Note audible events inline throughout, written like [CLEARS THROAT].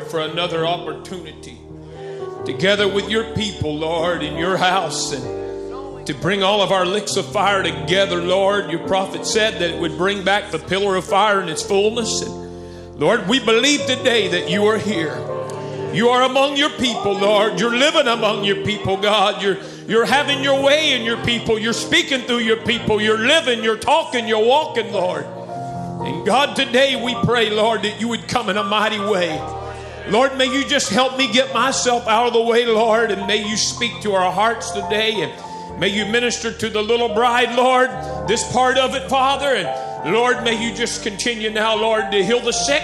Lord, for another opportunity together with your people, Lord, in your house and to bring all of our licks of fire together, Lord. Your prophet said that it would bring back the pillar of fire in its fullness. And Lord, we believe today that you are here. You are among your people, Lord. You're living among your people, God. You're, you're having your way in your people. You're speaking through your people. You're living, you're talking, you're walking, Lord. And God, today we pray, Lord, that you would come in a mighty way. Lord, may you just help me get myself out of the way, Lord, and may you speak to our hearts today and may you minister to the little bride, Lord, this part of it, Father. And Lord, may you just continue now, Lord, to heal the sick,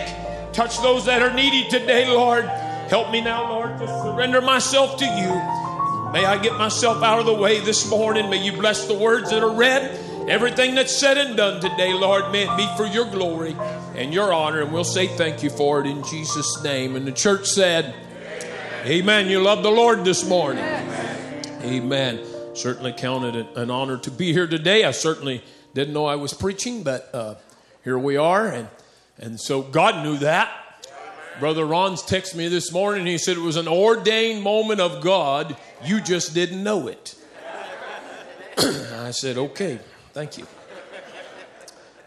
touch those that are needy today, Lord. Help me now, Lord, to surrender myself to you. May I get myself out of the way this morning. May you bless the words that are read. Everything that's said and done today, Lord, may it be for your glory and your honor. And we'll say thank you for it in Jesus' name. And the church said, Amen. Amen. You love the Lord this morning. Amen. Amen. Certainly counted it an honor to be here today. I certainly didn't know I was preaching, but uh, here we are. And, and so God knew that. Brother Ron's texted me this morning. He said it was an ordained moment of God. You just didn't know it. [CLEARS THROAT] I said, okay, thank you.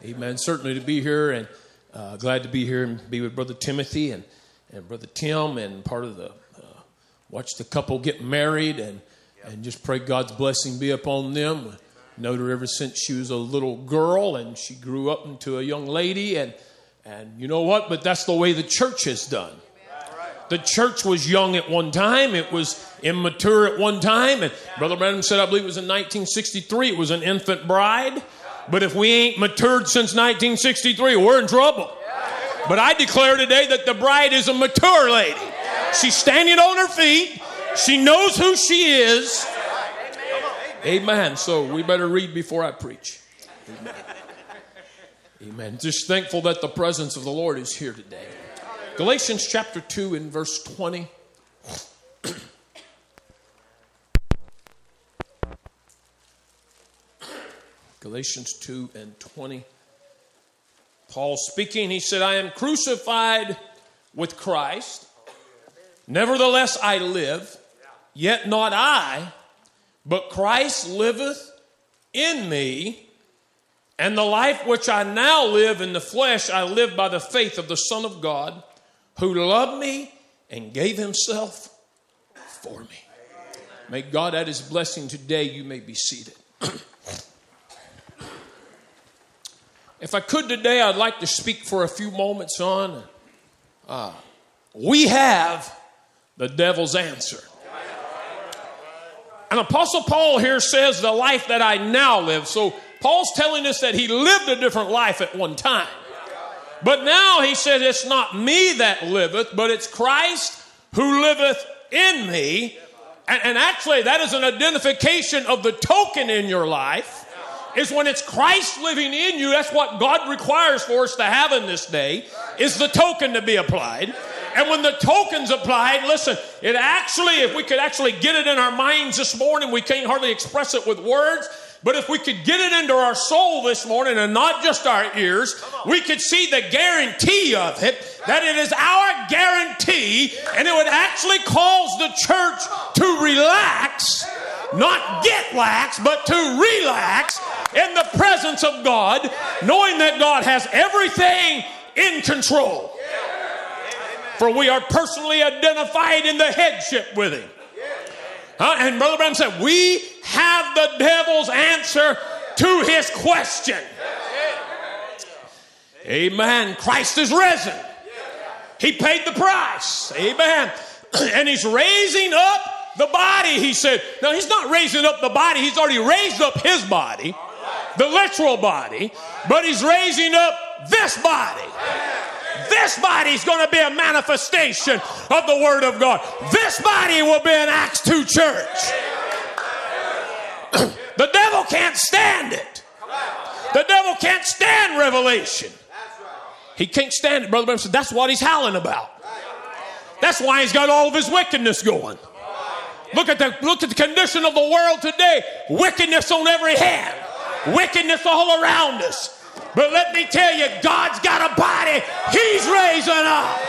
Amen. Certainly to be here and uh, glad to be here and be with Brother Timothy and, and Brother Tim and part of the, uh, watch the couple get married and, and just pray God's blessing be upon them. Known her ever since she was a little girl and she grew up into a young lady and and you know what? But that's the way the church has done. The church was young at one time, it was immature at one time. And Brother Branham said, I believe it was in 1963, it was an infant bride. But if we ain't matured since 1963, we're in trouble. But I declare today that the bride is a mature lady. She's standing on her feet, she knows who she is. Amen. So we better read before I preach. Amen. Amen. Just thankful that the presence of the Lord is here today. Galatians chapter 2 and verse 20. Galatians 2 and 20. Paul speaking, he said, I am crucified with Christ. Nevertheless, I live, yet not I, but Christ liveth in me. And the life which I now live in the flesh, I live by the faith of the Son of God, who loved me and gave himself for me. May God add his blessing today. You may be seated. [CLEARS THROAT] if I could today, I'd like to speak for a few moments on uh, we have the devil's answer. And Apostle Paul here says, The life that I now live. So Paul's telling us that he lived a different life at one time. But now he said, It's not me that liveth, but it's Christ who liveth in me. And, and, actually, that is an identification of the token in your life. Is when it's Christ living in you, that's what God requires for us to have in this day, is the token to be applied. And when the token's applied, listen, it actually, if we could actually get it in our minds this morning, we can't hardly express it with words. But if we could get it into our soul this morning and not just our ears, we could see the guarantee of it, that it is our guarantee, and it would actually cause the church to relax, not get lax, but to relax in the presence of God, knowing that God has everything in control. For we are personally identified in the headship with Him. Huh? And Brother Branham said, We have the devil's answer to his question. Amen. Christ is risen. He paid the price. Amen. [CLEARS THROAT] And he's raising up the body, he said. Now, he's not raising up the body, he's already raised up his body, the literal body, but he's raising up this body. This body is going to be a manifestation of the Word of God. This body will be an Acts 2 church. [CLEARS THROAT] the devil can't stand it. The devil can't stand revelation. He can't stand it, Brother Branham said. That's what he's howling about. That's why he's got all of his wickedness going. Look at the look at the condition of the world today. Wickedness on every hand. Wickedness all around us. But let me tell you, God's got a body He's raising up.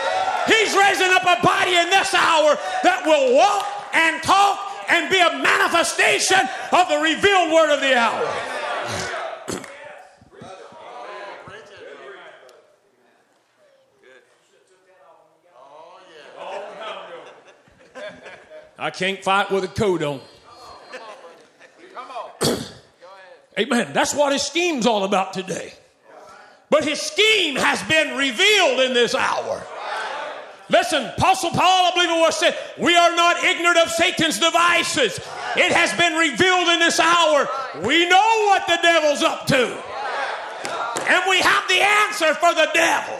He's raising up a body in this hour that will walk and talk and be a manifestation of the revealed word of the hour. I can't fight with a coat on. [COUGHS] Amen. That's what his scheme's all about today. But his scheme has been revealed in this hour. Listen, Apostle Paul, I believe it was said, we are not ignorant of Satan's devices. It has been revealed in this hour. We know what the devil's up to. And we have the answer for the devil.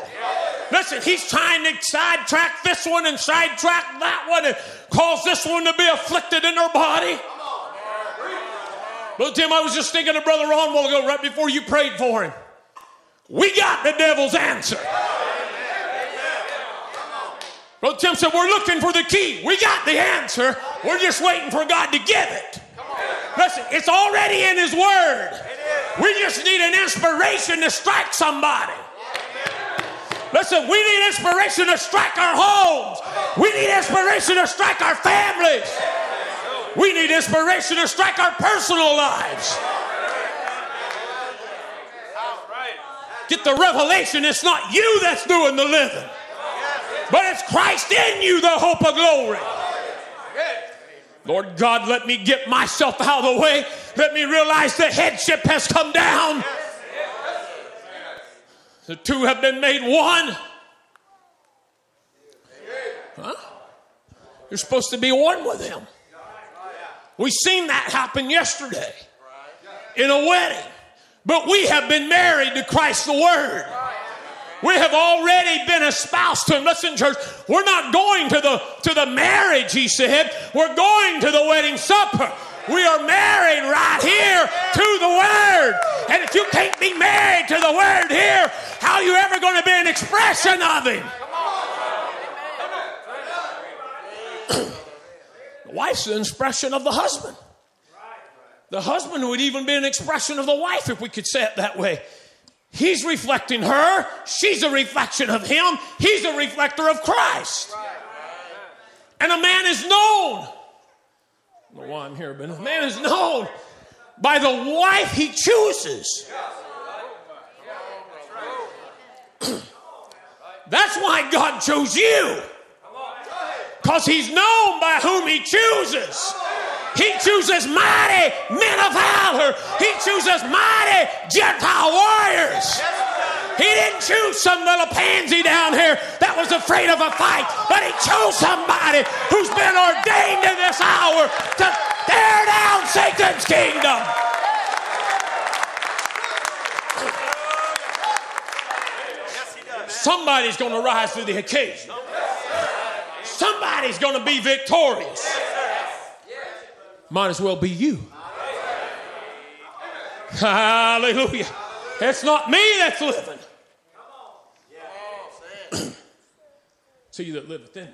Listen, he's trying to sidetrack this one and sidetrack that one and cause this one to be afflicted in her body. Brother Tim, I was just thinking of Brother Ron a while ago, right before you prayed for him. We got the devil's answer. Brother Tim said, We're looking for the key. We got the answer. We're just waiting for God to give it. Listen, it's already in His Word. We just need an inspiration to strike somebody. Listen, we need inspiration to strike our homes. We need inspiration to strike our families. We need inspiration to strike our personal lives. Get the revelation it's not you that's doing the living, but it's Christ in you, the hope of glory. Lord God, let me get myself out of the way. Let me realize the headship has come down. The two have been made one. Huh? You're supposed to be one with him. We seen that happen yesterday in a wedding. But we have been married to Christ the Word. We have already been espoused to him. Listen, church, we're not going to the to the marriage, he said. We're going to the wedding supper. We are married right here to the Word. And if you can't be married to the Word here, how are you ever going to be an expression of Him? the wife's an expression of the husband. The husband would even be an expression of the wife, if we could say it that way. He's reflecting her, she's a reflection of him, he's a reflector of Christ. And a man is known I don't know why I'm here, but a man is known by the wife he chooses. [CLEARS THROAT] That's why God chose you. Because he's known by whom he chooses. He chooses mighty men of valor. He chooses mighty Gentile warriors. He didn't choose some little pansy down here that was afraid of a fight, but he chose somebody who's been ordained in this hour to tear down Satan's kingdom. Somebody's going to rise to the occasion. Somebody's going to be victorious. Might as well be you. Hallelujah. It's not me that's living. [CLEARS THROAT] it's he that liveth in me.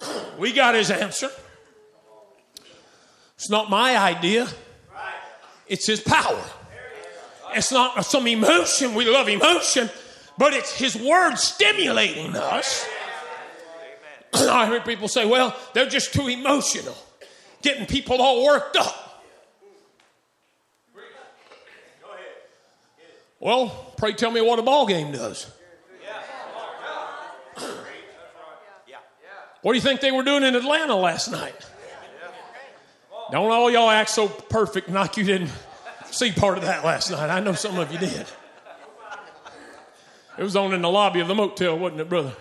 [CLEARS THROAT] We got his answer. It's not my idea, it's his power. It's not some emotion. We love emotion, but it's his word stimulating us. [CLEARS THROAT] I hear people say, well, they're just too emotional, getting people all worked up. Well, pray tell me what a ball game does. [CLEARS THROAT] What do you think they were doing in Atlanta last night? Don't all y'all act so perfect like you didn't see part of that last night. I know some of you did. It was on in the lobby of the motel, wasn't it, brother?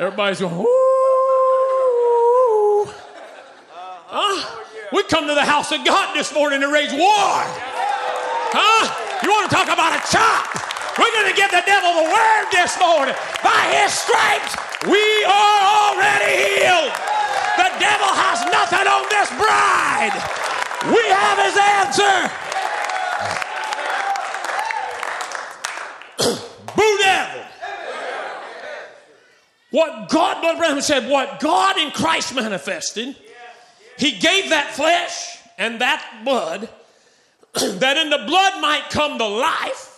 Everybody's going. Huh? We come to the house of God this morning to raise war. Huh? You want to talk about a chop? We're going to give the devil the word this morning. By his stripes, we are already healed. The devil has nothing on this bride. We have his answer. [CLEARS THROAT] Boo devil. What God, Brother Branham said, what God in Christ manifested. He gave that flesh and that blood, [CLEARS THROAT] that in the blood might come the life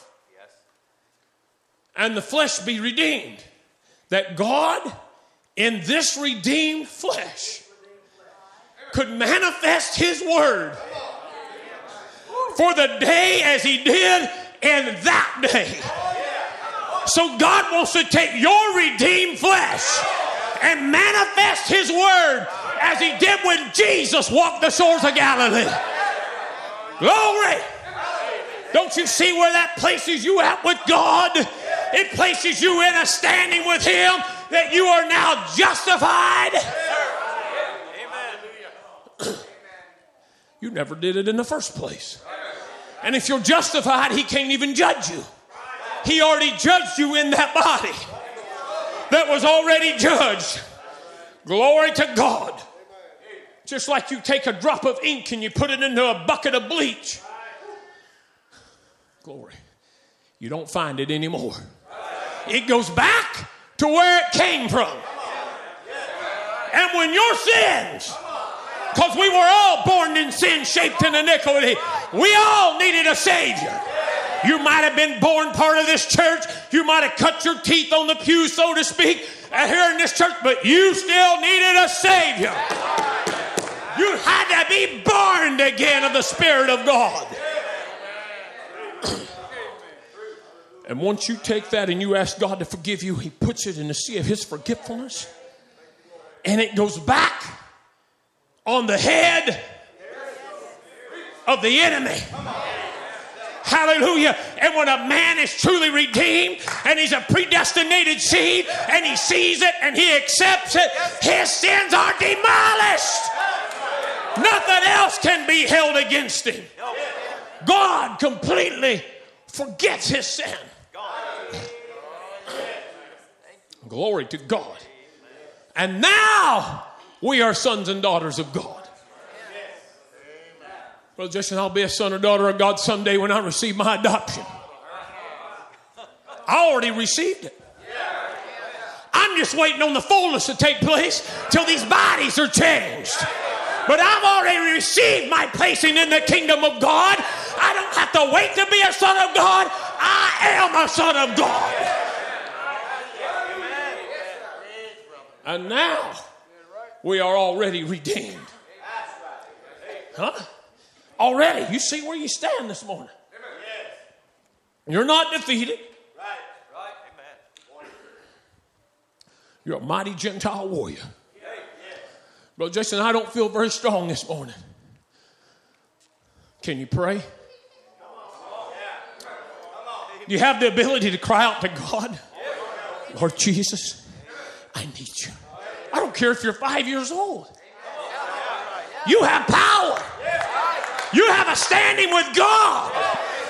and the flesh be redeemed. That God in this redeemed flesh could manifest his word for the day as he did in that day. So God wants to take your redeemed flesh and manifest his word as he did when Jesus walked the shores of Galilee. Glory! Don't you see where that places you at with God? It places you in a standing with him that you are now justified. You never did it in the first place. And if you're justified, he can't even judge you. He already judged you in that body that was already judged. Glory to God. Just like you take a drop of ink and you put it into a bucket of bleach. Glory. You don't find it anymore. It goes back to where it came from. And when your sins, because we were all born in sin, shaped in iniquity, we all needed a Savior. You might have been born part of this church. You might have cut your teeth on the pew, so to speak, uh, here in this church, but you still needed a Savior. You had to be born again of the Spirit of God. [CLEARS THROAT] And once you take that and you ask God to forgive you, He puts it in the sea of His forgetfulness. And it goes back on the head of the enemy. Hallelujah. And when a man is truly redeemed and he's a predestinated seed and he sees it and he accepts it, his sins are demolished. Nothing else can be held against him. God completely forgets his sin. Glory to God. And now we are sons and daughters of God. Brother Justin, I'll be a son or daughter of God someday when I receive my adoption. I already received it. I'm just waiting on the fullness to take place till these bodies are changed. But I've already received my placing in the kingdom of God. I don't have to wait to be a son of God. I am a son of God. And now we are already redeemed. Huh? Already. You see where you stand this morning. Yes. You're not defeated. You're a mighty Gentile warrior. Brother Jason, I don't feel very strong this morning. Can you pray? Do you have the ability to cry out to God? Lord Jesus, I need you. I don't care if you're five years old. You have power. You have a standing with God.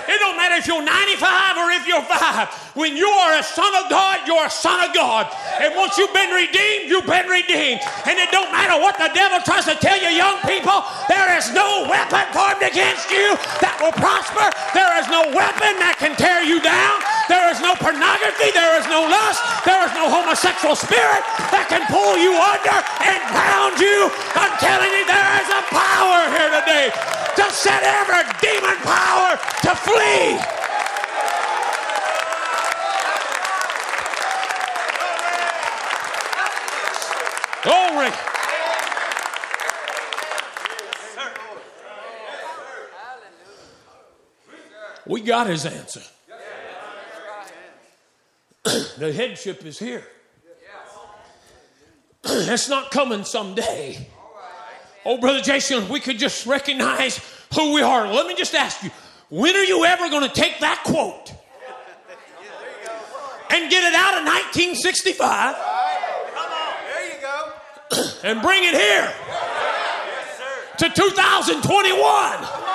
It don't matter if you're 95 or if you're five. When you are a son of God, you're a son of God. And once you've been redeemed, you've been redeemed. And it don't matter what the devil tries to tell you, young people, there is no weapon formed against you that will prosper. There is no weapon that can tear you down. There is no pornography. There is no lust. There is no homosexual spirit that can pull you under and pound you. I'm telling you, there is a power here today to set every demon power to flee. Glory. We got his answer. The headship is here. [CLEARS THROAT] it's not coming someday. Oh, Brother Jason, we could just recognize who we are. Let me just ask you when are you ever going to take that quote and get it out of 1965 [CLEARS THROAT] and bring it here to 2021?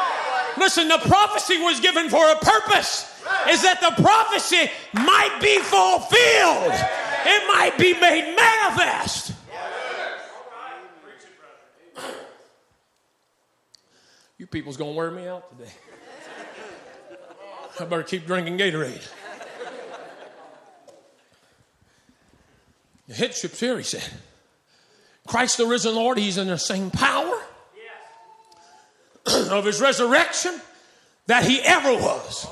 Listen, the prophecy was given for a purpose. Is that the prophecy might be fulfilled? It might be made manifest. You people's gonna wear me out today. I better keep drinking Gatorade. The headship's here, he said. Christ the risen Lord, he's in the same power. [CLEARS THROAT] of his resurrection that he ever was.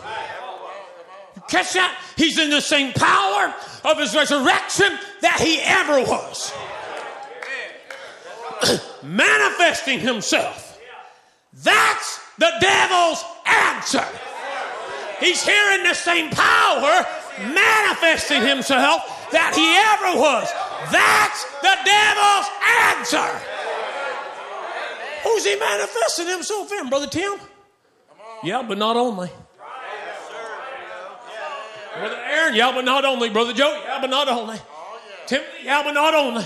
Catch that? He's in the same power of his resurrection that he ever was. [CLEARS THROAT] Manifesting himself. That's the devil's answer. He's here in the same power, manifesting himself that he ever was. That's the devil's answer. Who's he manifesting himself in, Brother Tim? Yeah, but not only. Brother Aaron, yeah, but not only. Brother Joe, yeah, but not only. Timothy, yeah, but not only.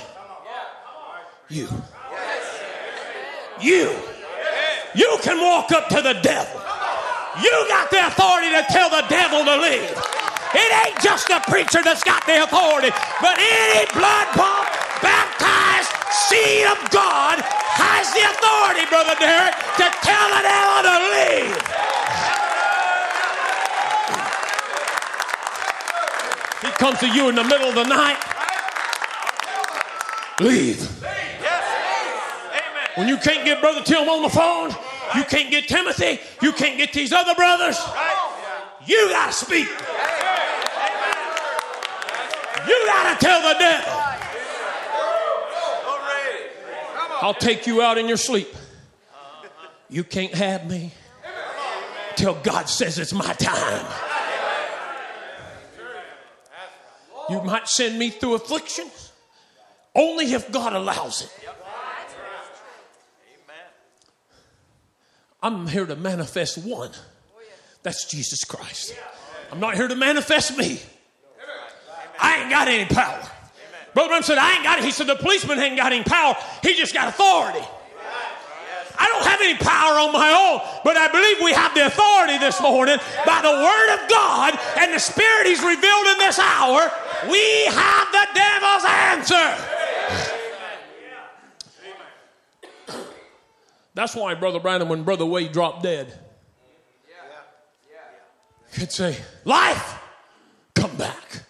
You. You. You can walk up to the devil. You got the authority to tell the devil to leave. It ain't just the preacher that's got the authority, but any blood bought, baptized seed of God has the authority, Brother Derek, to tell the devil to leave. Comes to you in the middle of the night. Leave. When you can't get Brother Tim on the phone, you can't get Timothy, you can't get these other brothers, you got to speak. You got to tell the devil. I'll take you out in your sleep. You can't have me till God says it's my time. You might send me through affliction only if God allows it. I'm here to manifest one. That's Jesus Christ. I'm not here to manifest me. I ain't got any power. Brother Branham said, I ain't got it. He said, the policeman ain't got any power. He just got authority. I don't have any power on my own, but I believe we have the authority this morning by the Word of God and the Spirit He's revealed in this hour. We have the devil's answer. That's why, Brother Branham, when Brother Way dropped dead, could say, Life, come back.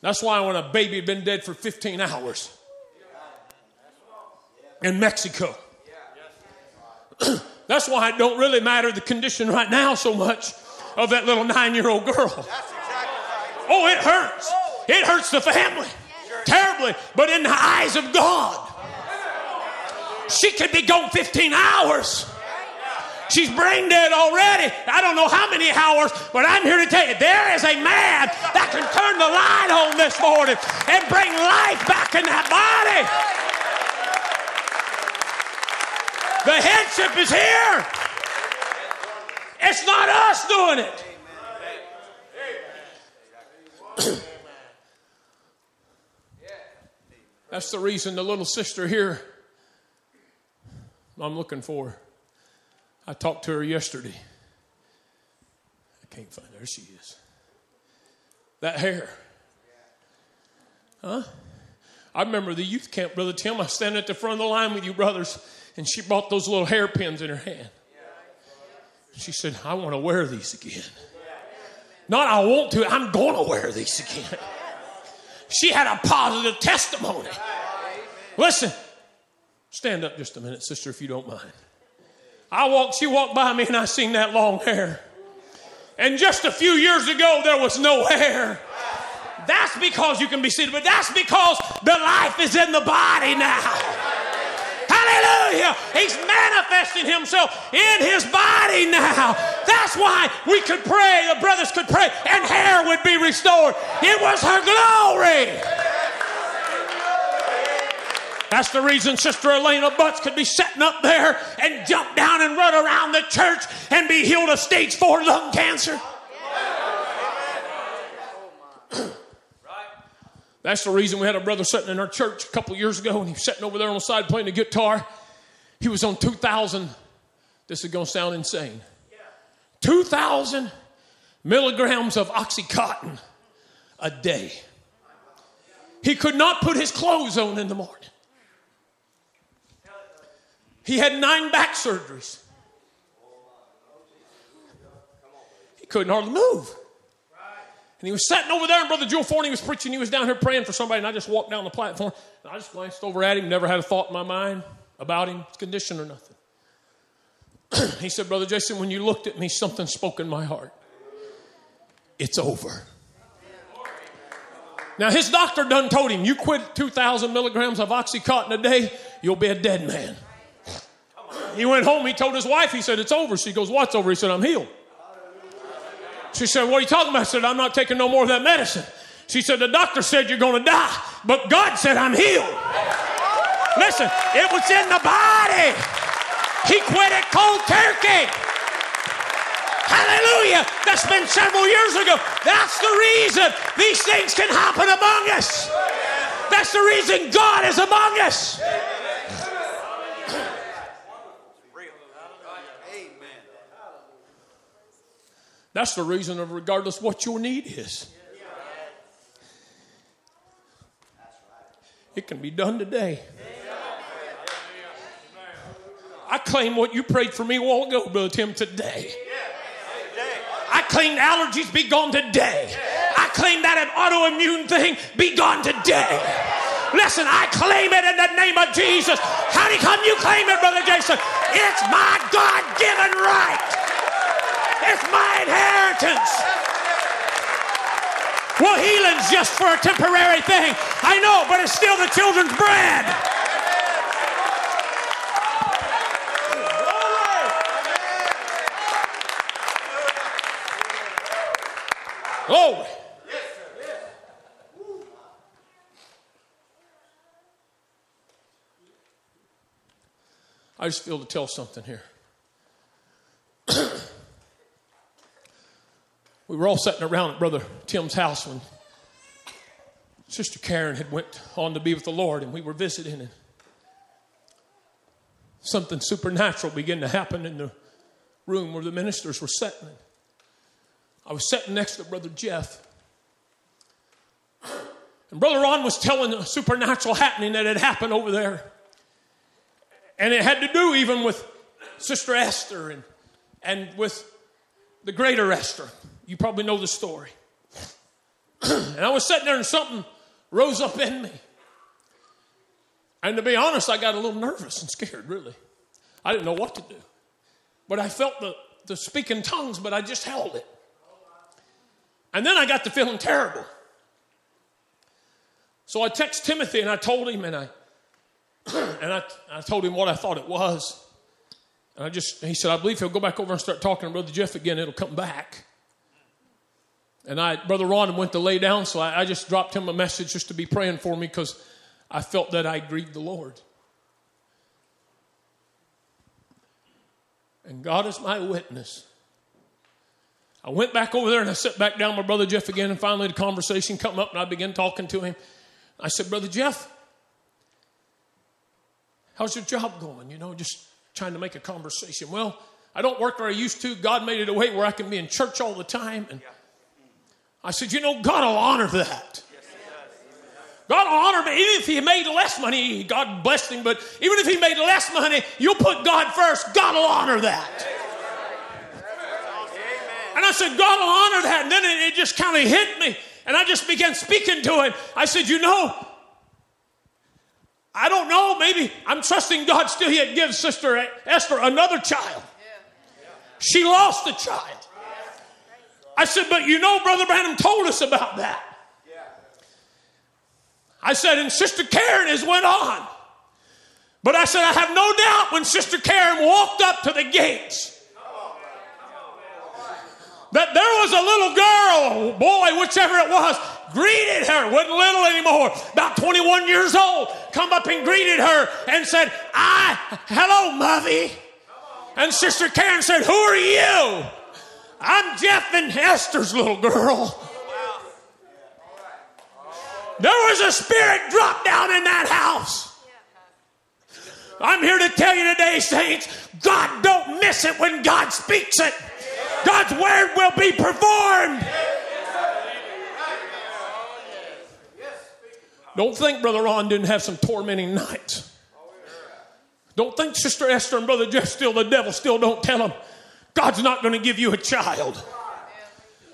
That's why when a baby had been dead for 15 hours in Mexico, [CLEARS THROAT] that's why it don't really matter the condition right now so much of that little nine year old girl. Oh, it hurts. It hurts the family terribly, but in the eyes of God, she could be gone 15 hours. She's brain dead already. I don't know how many hours, but I'm here to tell you there is a man that can turn the light on this morning and bring life back in that body. The headship is here. It's not us doing it. That's the reason the little sister here I'm looking for. I talked to her yesterday. I can't find her. There she is. That hair. Huh? I remember the youth camp, Brother Tim. I standing at the front of the line with you brothers, and she brought those little hairpins in her hand. She said, I want to wear these again. Not I want to, I'm going to wear these again. She had a positive testimony. Listen, stand up just a minute, sister, if you don't mind. I walked, she walked by me and I seen that long hair. And just a few years ago, there was no hair. That's because you can be seated, but that's because the life is in the body now. Hallelujah. He's manifesting himself in his body now. That's why we could pray, the brothers could pray, and hair would be restored. It was her glory. That's the reason Sister Elena Butts could be sitting up there and jump down and run around the church and be healed of stage four lung cancer. That's the reason we had a brother sitting in our church a couple years ago, and he was sitting over there on the side playing the guitar. He was on 2,000, this is going to sound insane, 2,000 milligrams of Oxycontin a day. He could not put his clothes on in the morning. He had nine back surgeries. He couldn't hardly move. And he was sitting over there, and Brother Joe Forney was preaching. He was down here praying for somebody, and I just walked down the platform. And I just glanced over at him, never had a thought in my mind about him, his condition, or nothing. [CLEARS THROAT] he said, Brother Jason, when you looked at me, something spoke in my heart. It's over. Now, his doctor done told him, you quit 2,000 milligrams of Oxycontin a day, you'll be a dead man. He went home, he told his wife, he said, It's over. She goes, What's over? He said, I'm healed. She said, What are you talking about? I said, I'm not taking no more of that medicine. She said, The doctor said you're going to die, but God said I'm healed. Listen, it was in the body. He quit it cold turkey. Hallelujah. That's been several years ago. That's the reason these things can happen among us. That's the reason God is among us. That's the reason of regardless what your need is. It can be done today. I claim what you prayed for me a while ago, Brother Tim, today. I claim allergies be gone today. I claim that an autoimmune thing be gone today. Listen, I claim it in the name of Jesus. How do you come you claim it, Brother Jason? It's my God given right, it's my inheritance. Well, healing's just for a temporary thing. I know, but it's still the children's bread. Glory. I just feel to tell something here. [CLEARS THROAT] we were all sitting around at Brother Tim's house when Sister Karen had went on to be with the Lord, and we were visiting, and something supernatural began to happen in the room where the ministers were sitting. I was sitting next to Brother Jeff. And Brother Ron was telling a supernatural happening that had happened over there. And it had to do even with Sister Esther and, and with the greater Esther. You probably know the story. [CLEARS THROAT] and I was sitting there and something rose up in me. And to be honest, I got a little nervous and scared, really. I didn't know what to do. But I felt the, the speaking tongues, but I just held it. And then I got to feeling terrible. So I texted Timothy and I told him, and I [CLEARS THROAT] and I, I told him what I thought it was. And I just, he said, I believe he'll go back over and start talking to Brother Jeff again. It'll come back. And I, Brother Ron went to lay down, so I, I just dropped him a message just to be praying for me because I felt that I grieved the Lord. And God is my witness. I went back over there and I sat back down with Brother Jeff again, and finally the conversation come up, and I began talking to him. I said, Brother Jeff, how's your job going? You know, just trying to make a conversation. Well, I don't work where I used to. God made it a way where I can be in church all the time. And I said, you know, God will honor that. God will honor me. Even if he made less money, God blessed him, but even if he made less money, you'll put God first, God will honor that. And I said, God will honor that. And then it, it just kind of hit me. And I just began speaking to him. I said, You know, I don't know. Maybe I'm trusting God still. He had given Sister Esther another child. She lost a child. I said, But you know, Brother Branham told us about that. I said, And Sister Karen has went on. But I said, I have no doubt when Sister Karen walked up to the gates that there was a little girl, boy, whichever it was, greeted her, wasn't little anymore, about 21 years old, come up and greeted her and said, I, hello, Mothy. And Sister Karen said, Who are you? I'm Jeff and Esther's little girl. There was a spirit dropped down in that house. I'm here to tell you today, saints, God don't miss it when God speaks it. God's word will be performed. Don't think Brother Ron didn't have some tormenting nights. Don't think Sister Esther and Brother Jeff still, the devil still don't tell them God's not going to give you a child.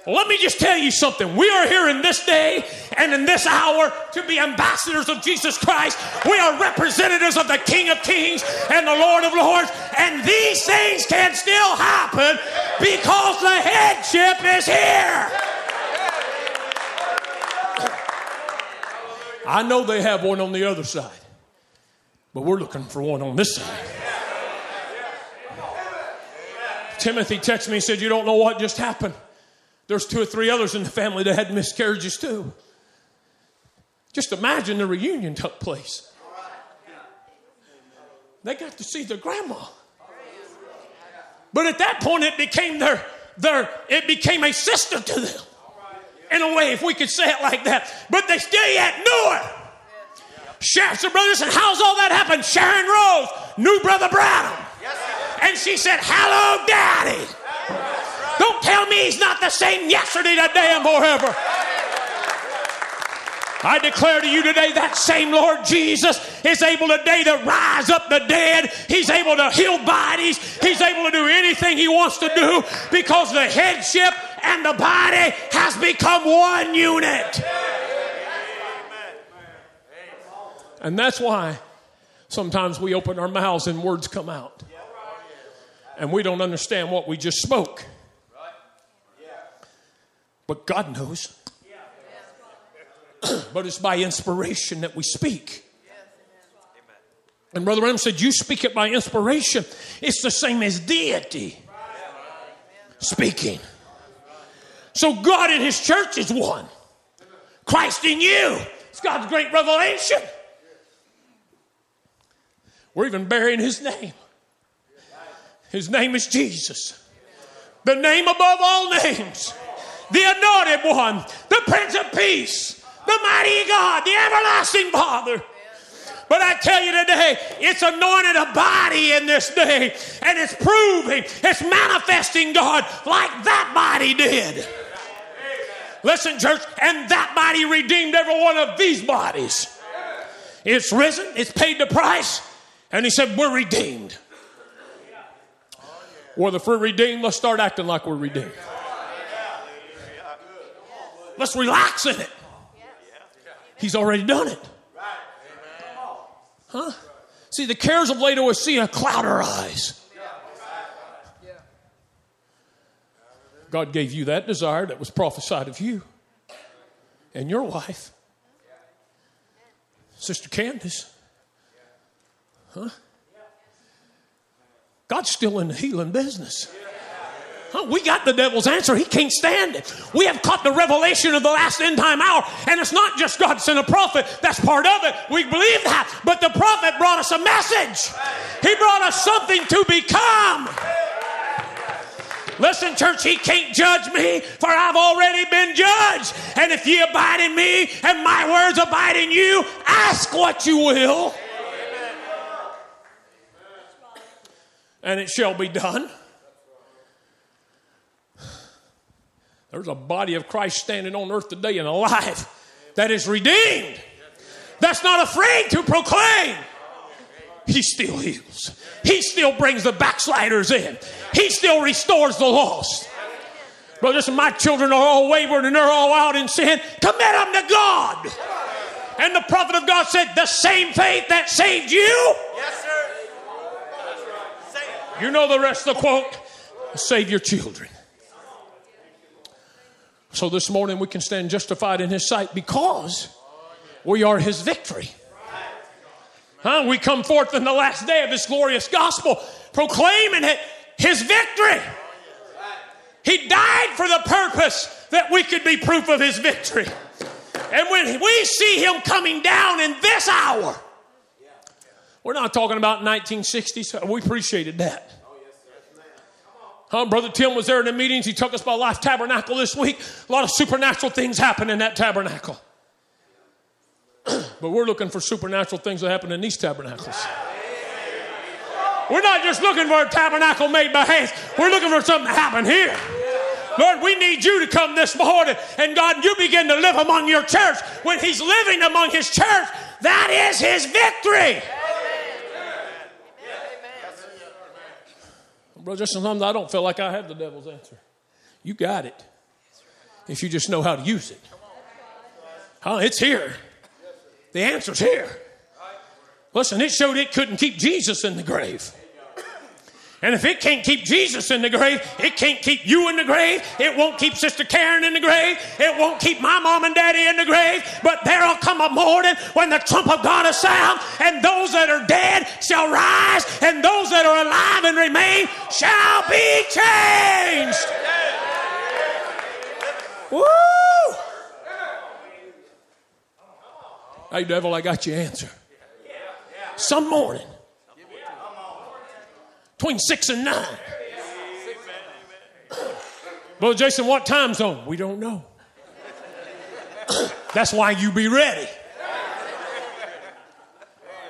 Let me just tell you something. We are here in this day and in this hour to be ambassadors of Jesus Christ. We are representatives of the King of Kings and the Lord of Lords. And these things can still happen because the headship is here. I know they have one on the other side, but we're looking for one on this side. Timothy texted me and said, You don't know what just happened. There's two or three others in the family that had miscarriages too. Just imagine the reunion took place. They got to see their grandma. But at that point, it became their, their it became a sister to them. In a way, if we could say it like that. But they still yet knew her. Sharon said, Brother, listen, how's all that happen? Sharon Rose knew Brother Branham. And she said, Hello, Daddy. Don't tell me he's not the same yesterday, today, and forever. I declare to you today that same Lord Jesus is able today to rise up the dead. He's able to heal bodies. He's able to do anything he wants to do because the headship and the body has become one unit. And that's why sometimes we open our mouths and words come out. And we don't understand what we just spoke. But God knows. [CLEARS THROAT] but it's by inspiration that we speak. And Brother Branham said, You speak it by inspiration. It's the same as deity speaking. So God in His church is one. Christ in you. It's God's great revelation. We're even bearing His name. His name is Jesus. The name above all names the anointed one, the Prince of Peace, the mighty God, the everlasting Father. But I tell you today, it's anointed a body in this day, and it's proving, it's manifesting God like that body did. Listen, church, and that body redeemed every one of these bodies. It's risen, it's paid the price, and he said, We're redeemed. Well, if we're redeemed, let's start acting like we're redeemed. Let's relax in it. He's already done it. Huh? See, the cares of Laodicea cloud our eyes. God gave you that desire that was prophesied of you and your wife, Sister Candace. Huh? God's still in the healing business. We got the devil's answer. He can't stand it. We have caught the revelation of the last end time hour. And it's not just God sent a prophet. That's part of it. We believe that. But the prophet brought us a message. He brought us something to become. Listen, church, he can't judge me, for I've already been judged. And if ye abide in me and my words abide in you, ask what you will. And it shall be done. There's a body of Christ standing on earth today and alive that is redeemed, that's not afraid to proclaim. He still heals. He still brings the backsliders in. He still restores the lost. Brothers, my children are all wayward and they're all out in sin. Commit them to God. And the prophet of God said, The same faith that saved you. Yes, sir. You know the rest of the quote. Save your children. So this morning we can stand justified in His sight because we are His victory. Huh? We come forth in the last day of His glorious gospel, proclaiming it, His victory. He died for the purpose that we could be proof of His victory. And when we see Him coming down in this hour, we're not talking about 1960s. We appreciated that. Huh? Brother Tim was there in the meetings. He took us by Life Tabernacle this week. A lot of supernatural things happen in that tabernacle. [CLEARS THROAT] but we're looking for supernatural things that happen in these tabernacles. We're not just looking for a tabernacle made by hands. We're looking for something to happen here. Lord, we need you to come this morning. And God, you begin to live among your church. When He's living among His church, that is His victory. Brother, sometimes I don't feel like I have the devil's answer. You got it. if you just know how to use it. Oh, it's here. The answer's here. Listen, it showed it couldn't keep Jesus in the grave. And if it can't keep Jesus in the grave, it can't keep you in the grave. It won't keep Sister Karen in the grave. It won't keep my mom and daddy in the grave. But there'll come a morning when the trump of God will sound, and those that are dead shall rise, and those that are alive and remain shall be changed. Woo! Hey, devil, I got your answer. Some morning between six and nine. Brother Jason, what time zone? We don't know. [CLEARS THROAT] That's why you be ready.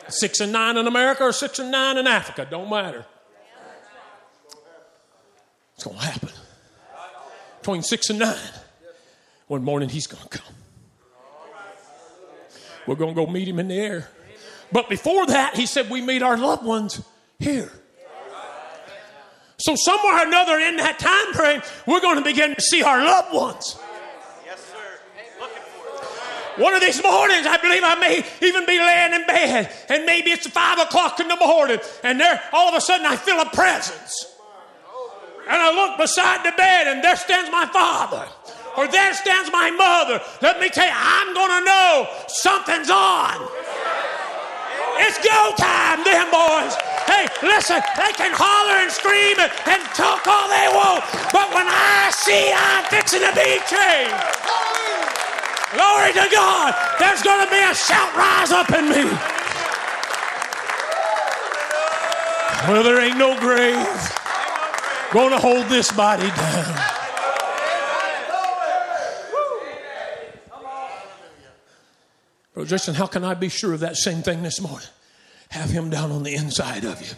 Six and nine in America or six and nine in Africa, don't matter. It's going to happen. Between six and nine, one morning he's going to come. We're going to go meet him in the air. But before that, he said we meet our loved ones here. So somewhere or another in that time frame, we're going to begin to see our loved ones. Yes, sir. One of these mornings, I believe I may even be laying in bed, and maybe it's five o'clock in the morning, and there all of a sudden I feel a presence. And I look beside the bed, and there stands my father, or there stands my mother. Let me tell you, I'm going to know something's on. It's go time, then, boys. Hey, listen, they can holler and scream and, talk all they want, but when I see I'm fixing to be changed, glory to God, there's going to be a shout rise up in me. Well, there ain't no grave going to hold this body down. Brother Justin, how can I be sure of that same thing this morning? Have him down on the inside of you.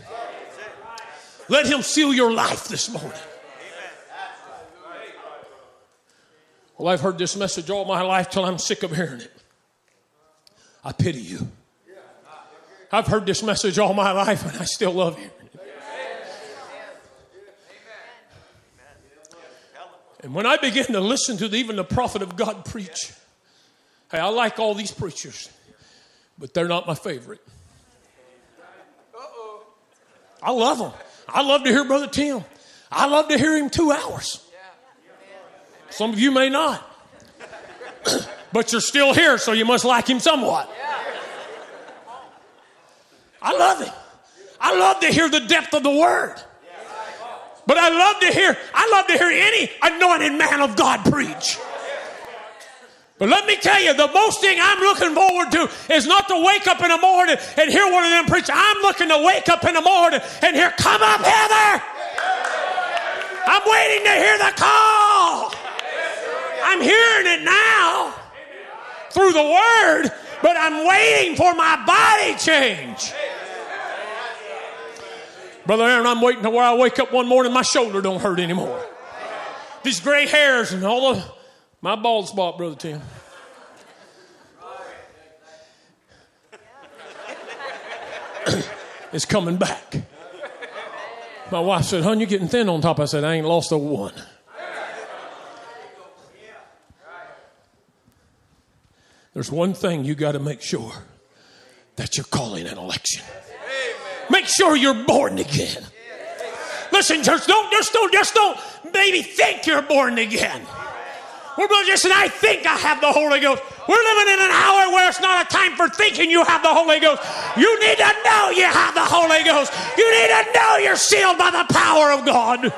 Let him seal your life this morning. Well, I've heard this message all my life till I'm sick of hearing it. I pity you. I've heard this message all my life and I still love you. And when I begin to listen to even the prophet of God preach, hey, I like all these preachers, but they're not my favorite. I love them. I love to hear Brother Tim. I love to hear him two hours. Some of you may not. [CLEARS THROAT] but you're still here, so you must like him somewhat. I love him. I love to hear the depth of the word. But I love to hear, I love to hear any anointed man of God preach. But let me tell you, the most thing I'm looking forward to is not to wake up in the morning and hear one of them preach. I'm looking to wake up in the morning and hear, Come up, Heather. I'm waiting to hear the call. I'm hearing it now through the word, but I'm waiting for my body change. Brother Aaron, I'm waiting to where I wake up one morning, my shoulder don't hurt anymore. These gray hairs and all the my bald spot, Brother Tim. [LAUGHS] is coming back. My wife said, Hon, you're getting thin on top. I said, I ain't lost a one. There's one thing you got to make sure that you're calling an election. Make sure you're born again. Listen, church, don't just don't just don't maybe think you're born again. Well, Brother Jason, I think I have the Holy Ghost. We're living in an hour where it's not a time for thinking you have the Holy Ghost. You need to know you have the Holy Ghost. You need to know you're sealed by the power of God.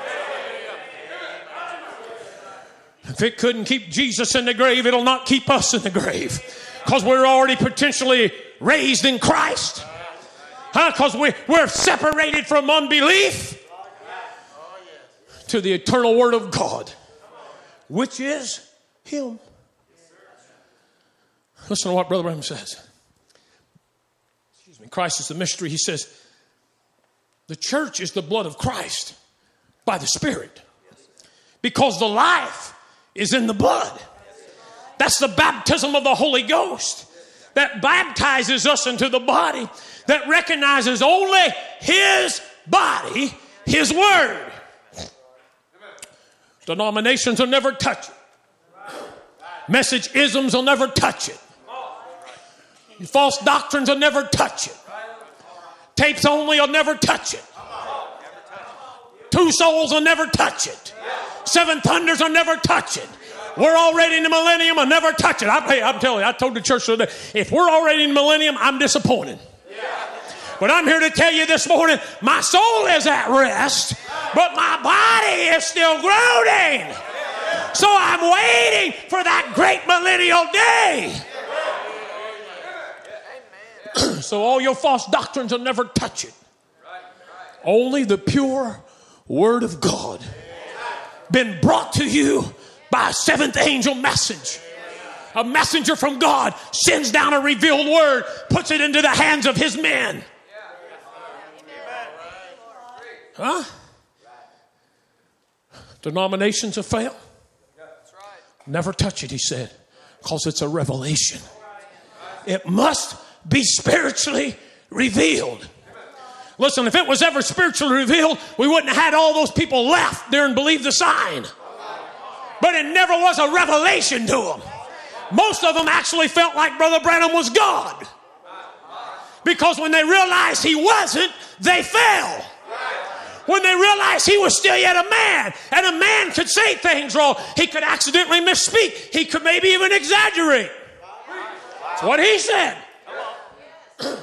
If it couldn't keep Jesus in the grave, it'll not keep us in the grave because we're already potentially raised in Christ. Because huh? we, we're separated from unbelief to the eternal Word of God which is Him. Listen to what Brother Branham says. Excuse me. Christ is the mystery. He says, the church is the blood of Christ by the Spirit because the life is in the blood. That's the baptism of the Holy Ghost that baptizes us into the body that recognizes only His body, His Word. Denominations will never touch it. Message isms will never touch it. False doctrines will never touch it. Tapes only will never touch it. Two souls will never touch it. Seven thunders will never touch it. We're already in the millennium, I'll never touch it. I, hey, I'm telling you, I told the church today, if we're already in the millennium, I'm disappointed. But I'm here to tell you this morning, my soul is at rest, but my body is still groaning. So I'm waiting for that great millennial day. [CLEARS THROAT] so all your false doctrines will never touch it. Only the pure word of God been brought to you by a seventh angel message. A messenger from God sends down a revealed word, puts it into the hands of his men. Huh? Denominations have failed. Never touch it, he said, because it's a revelation. It must be spiritually revealed. Listen, if it was ever spiritually revealed, we wouldn't have had all those people left there and believe the sign. But it never was a revelation to them. Most of them actually felt like Brother Branham was God. Because when they realized he wasn't, they fell. When they realized he was still yet a man, and a man could say things wrong, he could accidentally misspeak, he could maybe even exaggerate. That's what he said. [CLEARS THROAT]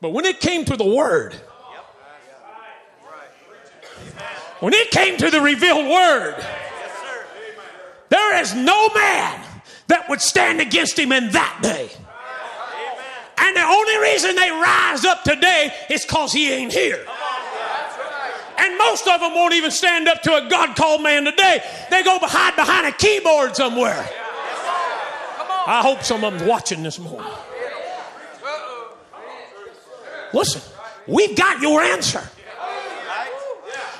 but when it came to the word, when it came to the revealed word, there is no man that would stand against him in that day. And the only reason they rise up today is because he ain't here. And most of them won't even stand up to a God called man today. They go hide behind a keyboard somewhere. I hope some of them's watching this morning. Listen, we've got your answer.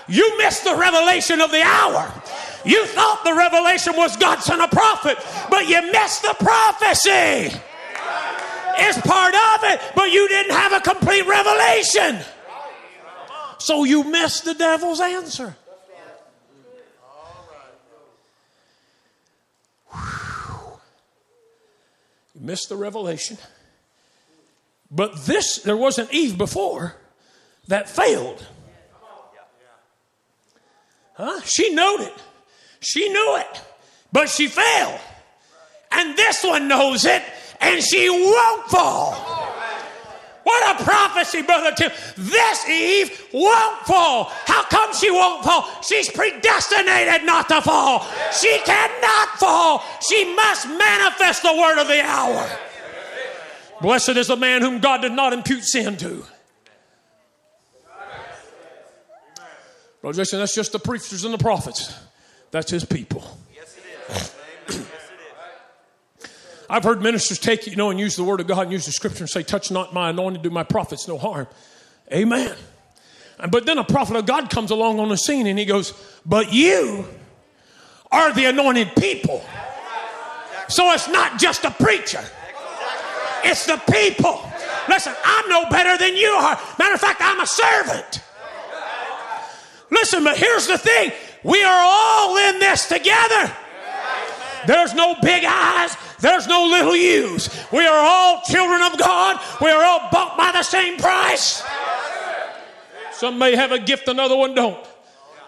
You missed the revelation of the hour. You thought the revelation was God sent a prophet, but you missed the prophecy. It's part of it, but you didn't have a complete revelation. So you missed the devil's answer. You missed the revelation. But this, there was an Eve before that failed. Huh? She knew it. She knew it, but she failed. And this one knows it, and she won't fall. What a prophecy, Brother Tim. This Eve won't fall. How come she won't fall? She's predestinated not to fall. She cannot fall. She must manifest the word of the hour. Blessed is the man whom God did not impute sin to. Brother Jason, that's just the preachers and the prophets. That's his people. Yes, it is. I've heard ministers take, you know, and use the word of God and use the scripture and say, touch not my anointed, do my prophets no harm. Amen. But then a prophet of God comes along on the scene and he goes, but you are the anointed people. So it's not just a preacher. It's the people. Listen, I'm no better than you are. Matter of fact, I'm a servant. Listen, but here's the thing we are all in this together. There's no big eyes. There's no little U's. We are all children of God. We are all bought by the same price. Some may have a gift, another one don't.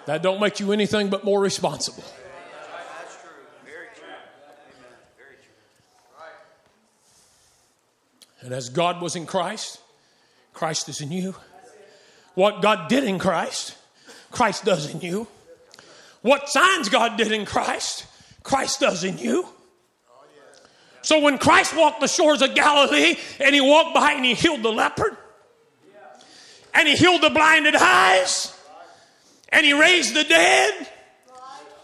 That don't make you anything but more responsible. And as God was in Christ, Christ is in you. What God did in Christ, Christ does in you. What signs God did in Christ, Christ does in you. So when Christ walked the shores of Galilee and he walked by and he healed the leopard and he healed the blinded eyes and he raised the dead.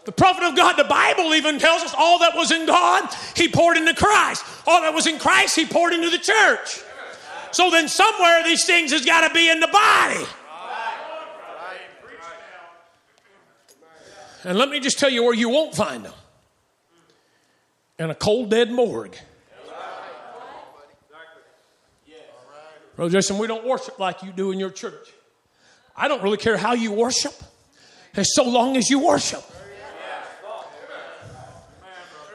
The prophet of God, the Bible even tells us all that was in God, he poured into Christ. All that was in Christ, he poured into the church. So then somewhere these things has got to be in the body. And let me just tell you where you won't find them in a cold, dead morgue. Brother Jason, we don't worship like you do in your church. I don't really care how you worship, as so long as you worship.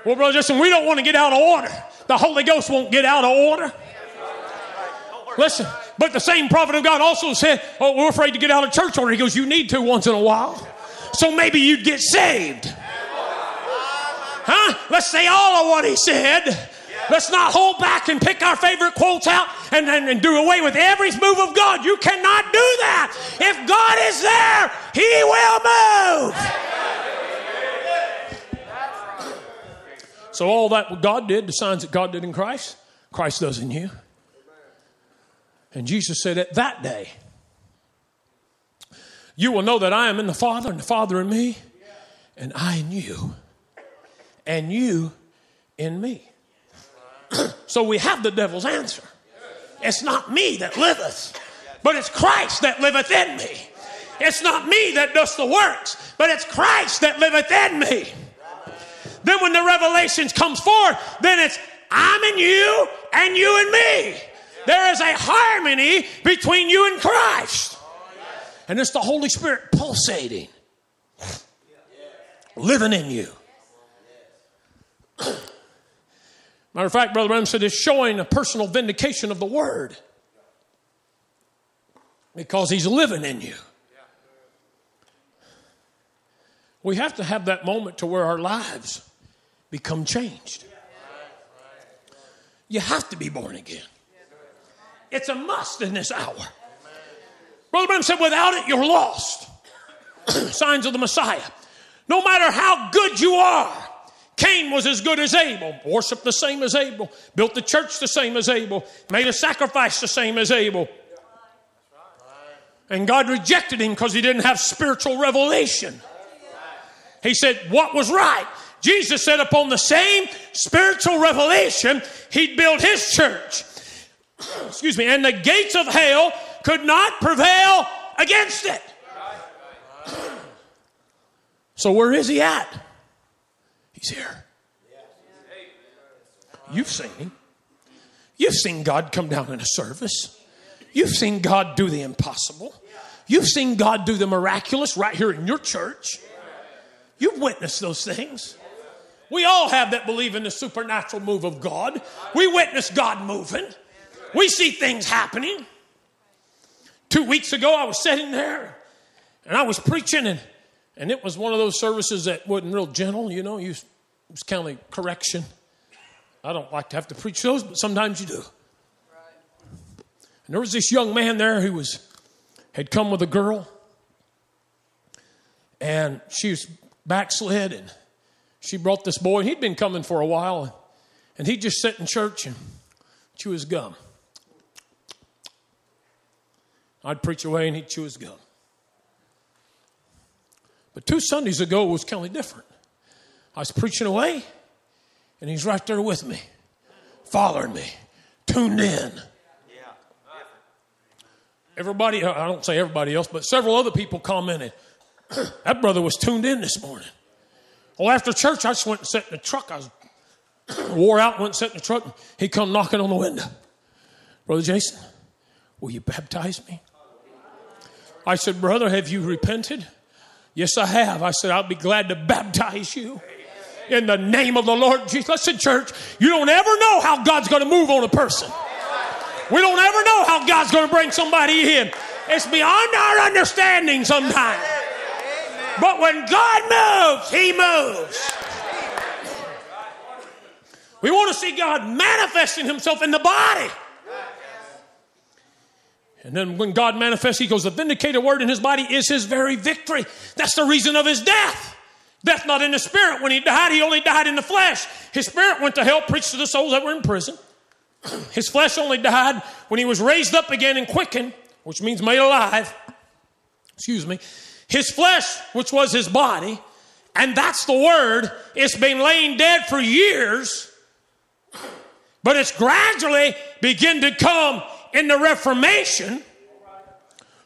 Well, Brother Justin, we don't want to get out of order. The Holy Ghost won't get out of order. Listen, but the same prophet of God also said, Oh, we're afraid to get out of church order. He goes, You need to once in a while. So maybe you'd get saved. Huh? Let's say all of what he said. Let's not hold back and pick our favorite quotes out and, and, and do away with every move of God. You cannot do that. If God is there, He will move. So, all that God did, the signs that God did in Christ, Christ does in you. And Jesus said, At that day, you will know that I am in the Father, and the Father in me, and I in you, and you in me. [CLEARS THROAT] so we have the devil's answer. It's not me that liveth, but it's Christ that liveth in me. It's not me that does the works, but it's Christ that liveth in me. Then when the revelations comes forth, then it's I'm in you and you in me. There is a harmony between you and Christ. And it's the Holy Spirit pulsating, living in you. [COUGHS] Matter of fact, Brother Branham said it's showing a personal vindication of the Word because He's living in you. We have to have that moment to where our lives become changed. You have to be born again. It's a must in this hour. Brother Branham said, without it, you're lost. [COUGHS] Signs of the Messiah. No matter how good you are, Cain was as good as Abel, worshiped the same as Abel, built the church the same as Abel, made a sacrifice the same as Abel. And God rejected him because he didn't have spiritual revelation. He said, What was right? Jesus said, Upon the same spiritual revelation, he'd build his church. [CLEARS THROAT] Excuse me, and the gates of hell could not prevail against it. [CLEARS THROAT] So, where is he at? He's here. You've seen him. You've seen God come down in a service. You've seen God do the impossible. You've seen God do the miraculous right here in your church. You've witnessed those things. We all have that believe in the supernatural move of God. We witness God moving. We see things happening. Two weeks ago, I was sitting there and I was preaching, and, and it was one of those services that wasn't real gentle, you know. You was kind of correction. I don't like to have to preach those, but sometimes you do. And there was this young man there who was had come with a girl, and she was backslid, and she brought this boy, he'd been coming for a while, and, he'd just sit in church and chew his gum. I'd preach away, and he'd chew his gum. But two Sundays ago was kind of different. I was preaching away, and he's right there with me, following me, tuned in. Everybody, I don't say everybody else, but several other people commented, [CLEARS THROAT] that brother was tuned in this morning. Well, after church, I just went and sat in the truck. I was [CLEARS THROAT] wore out, went and sat in the truck. He come knocking on the window. Brother Jason, will you baptize me? I said, Brother, have you repented? Yes, I have. I said, I'll be glad to baptize you in the name of the Lord Jesus. Listen, church, you don't ever know how God's going to move on a person. We don't ever know how God's going to bring somebody in. It's beyond our understanding sometimes. But when God moves, He moves. We want to see God manifesting Himself in the body. And then when God manifests, He goes, The vindicated word in His body is His very victory. That's the reason of His death. Death not in the spirit. When he died, he only died in the flesh. His spirit went to hell, preached to the souls that were in prison. [CLEARS THROAT] His flesh only died when he was raised up again and quickened, which means made alive. Excuse me. His flesh, which was his body, and that's the word, it's been laying dead for years, [CLEARS THROAT] but it's gradually begin to come in the Reformation.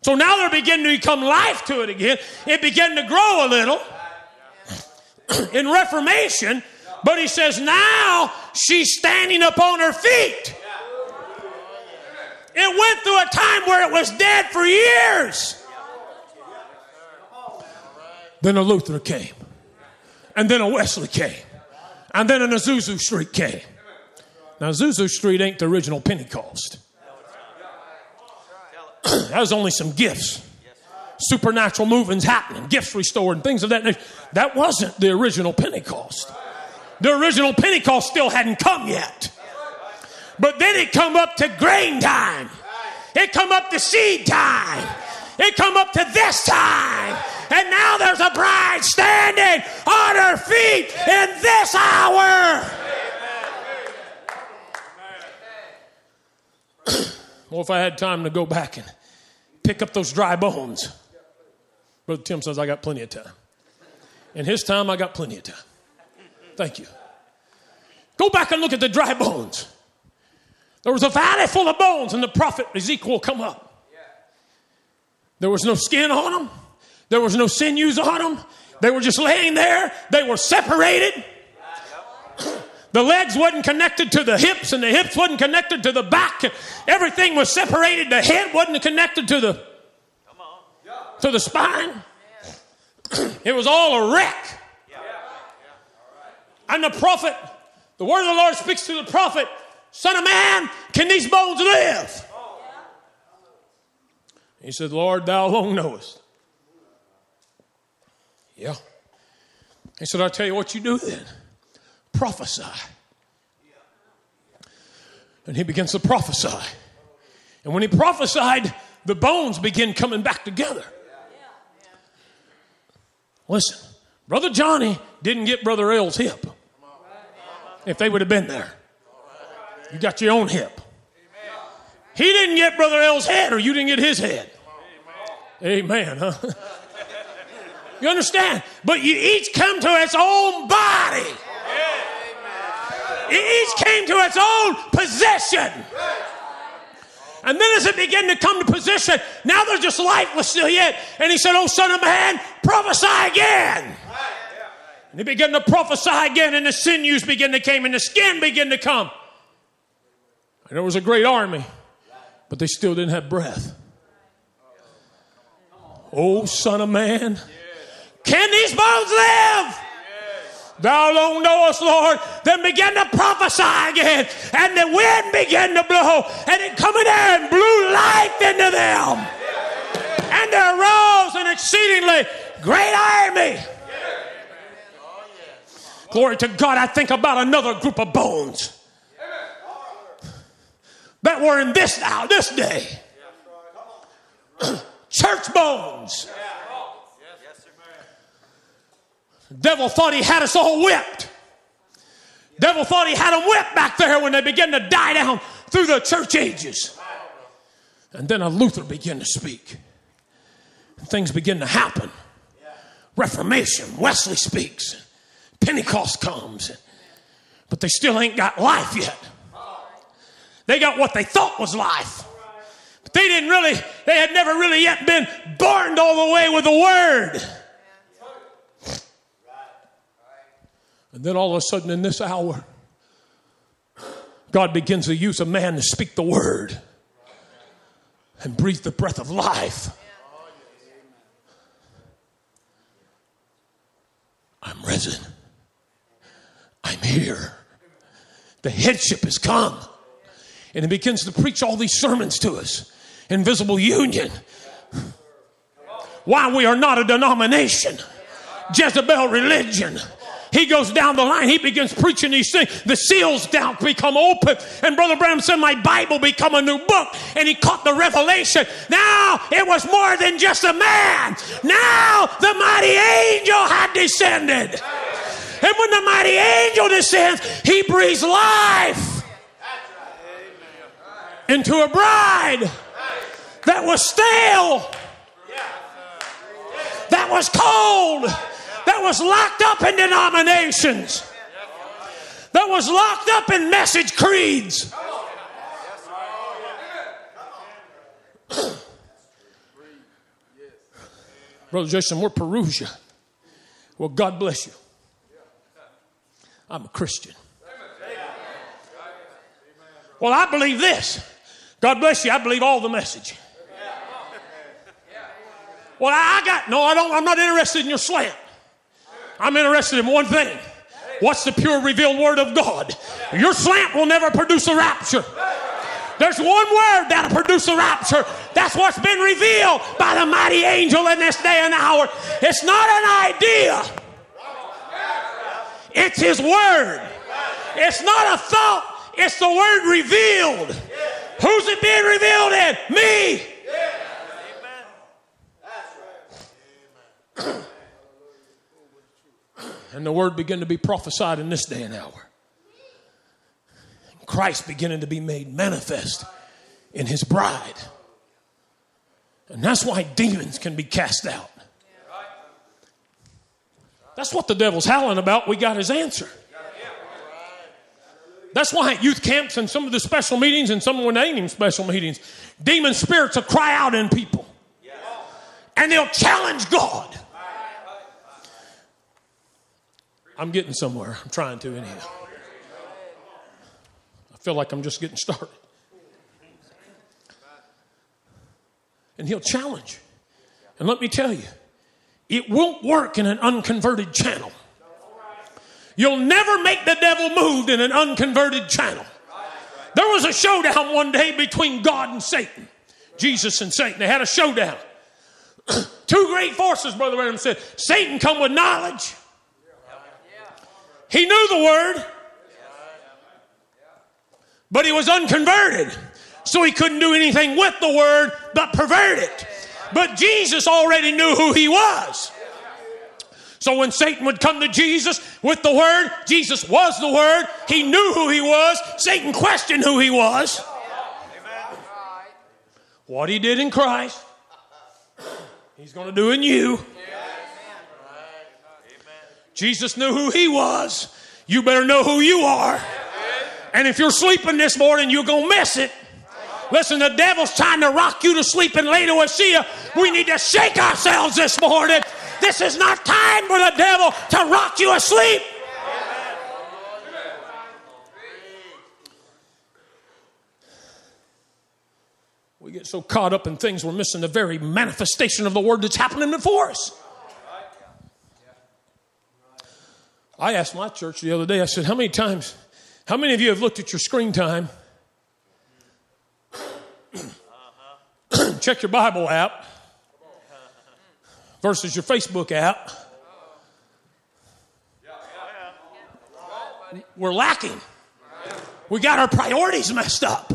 So now they're beginning to become life to it again. It began to grow a little. [CLEARS THROAT] in Reformation, but he says now she's standing up on her feet. It went through a time where it was dead for years. Then a Luther came, and then a Wesley came, And then an Azusa Street came. Now, Azusa Street ain't the original Pentecost. [CLEARS THROAT] that was only some gifts, supernatural movements happening, gifts restored, and things of that nature. That wasn't the original Pentecost. The original Pentecost still hadn't come yet. But then it come up to grain time. It come up to seed time. It come up to this time. And now there's a bride standing on her feet in this hour. [CLEARS THROAT] well, if I had time to go back and pick up those dry bones, Brother Tim says, I got plenty of time. In his time, I got plenty of time. Thank you. Go back and look at the dry bones. There was a valley full of bones, and the prophet Ezekiel come up. There was no skin on them. There was no sinews on them. They were just laying there. They were separated. [CLEARS THROAT] The legs wasn't connected to the hips, and the hips wasn't connected to the back. Everything was separated. The head wasn't connected to the to the spine. It was all a wreck. And the prophet, the word of the Lord speaks to the prophet, Son of man, can these bones live? He said, Lord, thou alone knowest. Yeah. He said, I'll tell you what you do then. Prophesy. And he begins to prophesy. And when he prophesied, the bones begin coming back together. Listen, Brother Johnny didn't get Brother L's hip. If they would have been there, you got your own hip. He didn't get Brother L's head, or you didn't get his head. Amen, huh? [LAUGHS] You understand? But you each come to its own body. It each came to its own position. And then as it began to come to position, now they're just lifeless still yet. And he said, Oh, son of man, prophesy again. And he began to prophesy again, and the sinews began to come, and the skin began to come. And there was a great army, but they still didn't have breath. Oh, son of man, can these bones live? Thou alone knowest, Lord. Then began to prophesy again, and the wind began to blow, and it come in there and blew life into them. And there arose an exceedingly great army. Glory to God. I think about another group of bones that were in this now, this day. [CLEARS THROAT] Church bones. Devil thought he had us all whipped. Devil thought he had them whipped back there when they began to die down through the church ages. And then a Luther began to speak. Things begin to happen. Reformation, Wesley speaks, Pentecost comes, but they still ain't got life yet. They got what they thought was life. But they didn't really, they had never really yet been born all the way with the word. And then all of a sudden, in this hour, God begins to use a man to speak the word and breathe the breath of life. I'm risen. I'm here. The headship has come. And he begins to preach all these sermons to us. Invisible union. Why we are not a denomination. Jezebel religion. He goes down the line. He begins preaching these things. The seals down become open. And Brother Branham said, My Bible become a new book. And he caught the revelation. Now it was more than just a man. Now the mighty angel had descended. And when the mighty angel descends, he breathes life into a bride that was stale, that was cold that was locked up in denominations, that was locked up in message creeds. [COUGHS] Brother Jason, we're Parousia. Well, God bless you. I'm a Christian. Well, I believe this. God bless you. I believe all the message. Well, I got no. I don't. I'm not interested in your slant. I'm interested in one thing. What's the pure revealed word of God? Your slant will never produce a rapture. There's one word that'll produce a rapture. That's what's been revealed by the mighty angel in this day and hour. It's not an idea, it's his word. It's not a thought, it's the word revealed. Who's it being revealed in? Me. And the word began to be prophesied in this day and hour. Christ beginning to be made manifest in his bride. And that's why demons can be cast out. That's what the devil's howling about. We got his answer. That's why at youth camps and some of the special meetings and some of the ain't even special meetings, demon spirits will cry out in people. And they'll challenge God. I'm getting somewhere. I'm trying to anyhow. I feel like I'm just getting started. And he'll challenge. And let me tell you, it won't work in an unconverted channel. You'll never make the devil move in an unconverted channel. There was a showdown one day between God and Satan. Jesus and Satan. They had a showdown. [CLEARS THROAT] Two great forces, Brother Adam said. Satan come with knowledge. He knew the word, but he was unconverted. So he couldn't do anything with the word but pervert it. But Jesus already knew who he was. So when Satan would come to Jesus with the word, Jesus was the word. He knew who he was. Satan questioned who he was. What he did in Christ, he's going to do in you. Jesus knew who he was. You better know who you are. And if you're sleeping this morning, you're going to miss it. Listen, the devil's trying to rock you to sleep in Laodicea. We need to shake ourselves this morning. This is not time for the devil to rock you asleep. We get so caught up in things, we're missing the very manifestation of the word that's happening before us. I asked my church the other day, I said, How many times, how many of you have looked at your screen time? [CLEARS THROAT] Check your Bible app versus your Facebook app. We're lacking. We got our priorities messed up.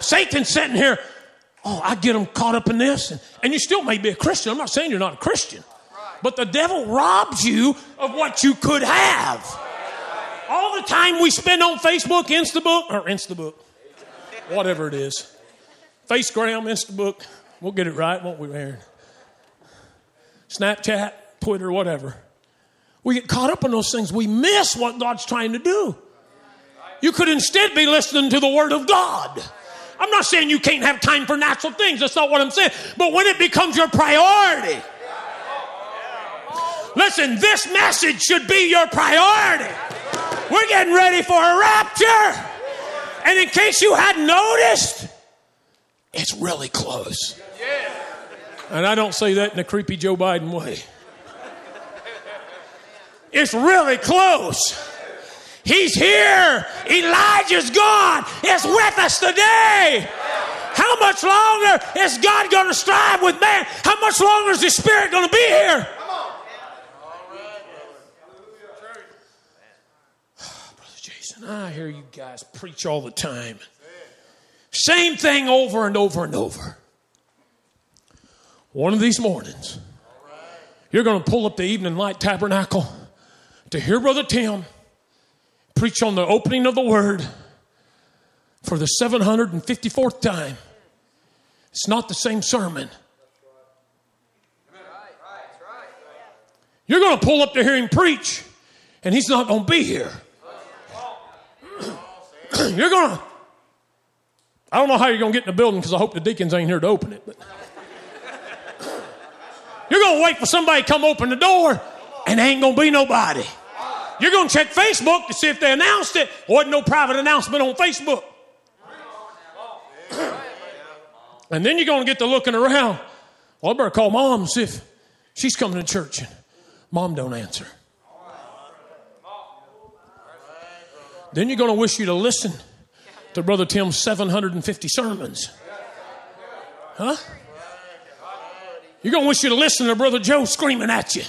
Satan's sitting here, oh, I get them caught up in this. And, and you still may be a Christian. I'm not saying you're not a Christian. But the devil robs you of what you could have. All the time we spend on Facebook, Instabook, or Instabook, whatever it is. Facegram, Instabook, we'll get it right, won't we, Aaron? Snapchat, Twitter, whatever. We get caught up in those things. We miss what God's trying to do. You could instead be listening to the Word of God. I'm not saying you can't have time for natural things. That's not what I'm saying. But when it becomes your priority, Listen, this message should be your priority. We're getting ready for a rapture. And in case you hadn't noticed, it's really close. And I don't say that in a creepy Joe Biden way. It's really close. He's here. Elijah's gone. It's with us today. How much longer is God going to strive with man? How much longer is the Spirit going to be here? I hear you guys preach all the time. Same thing over and over and over. One of these mornings, you're going to pull up the Evening Light Tabernacle to hear Brother Tim preach on the opening of the Word for the 754th time. It's not the same sermon. You're going to pull up to hear him preach, and he's not going to be here. [CLEARS THROAT] you're going to, I don't know how you're going to get in the building because I hope the deacons ain't here to open it, but [CLEARS THROAT] you're going to wait for somebody to come open the door and ain't going to be nobody. You're going to check Facebook to see if they announced it. Wasn't no private announcement on Facebook. [CLEARS THROAT] and then you're going to get to looking around. Well, I better call mom and see if she's coming to church. And mom don't answer. Then you're going to wish you to listen to Brother Tim's 750 sermons. Huh? You're going to wish you to listen to Brother Joe screaming at you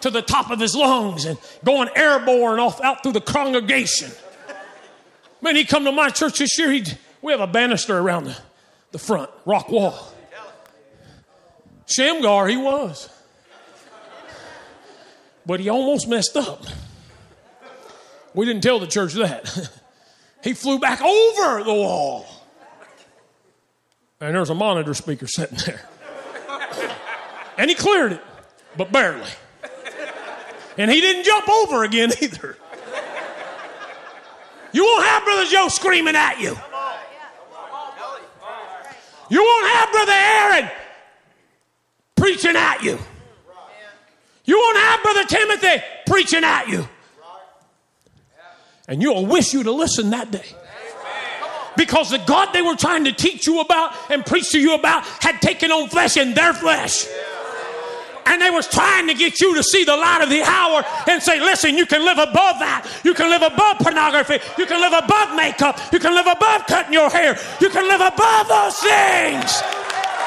to the top of his lungs and going airborne off out through the congregation. Man, he come to my church this year. He, we have a banister around the, the front, rock wall. Shamgar, he was. But he almost messed up. We didn't tell the church that. [LAUGHS] he flew back over the wall. And there's a monitor speaker sitting there. and he cleared it, but barely. And he didn't jump over again either. You won't have Brother Joe screaming at you. You won't have Brother Aaron preaching at you. You won't have Brother Timothy preaching at you. And you'll wish you'd have listened that day. Because the God they were trying to teach you about and preach to you about had taken on flesh in their flesh. And they was trying to get you to see the light of the hour and say, listen, you can live above that. You can live above pornography. You can live above makeup. You can live above cutting your hair. You can live above those things.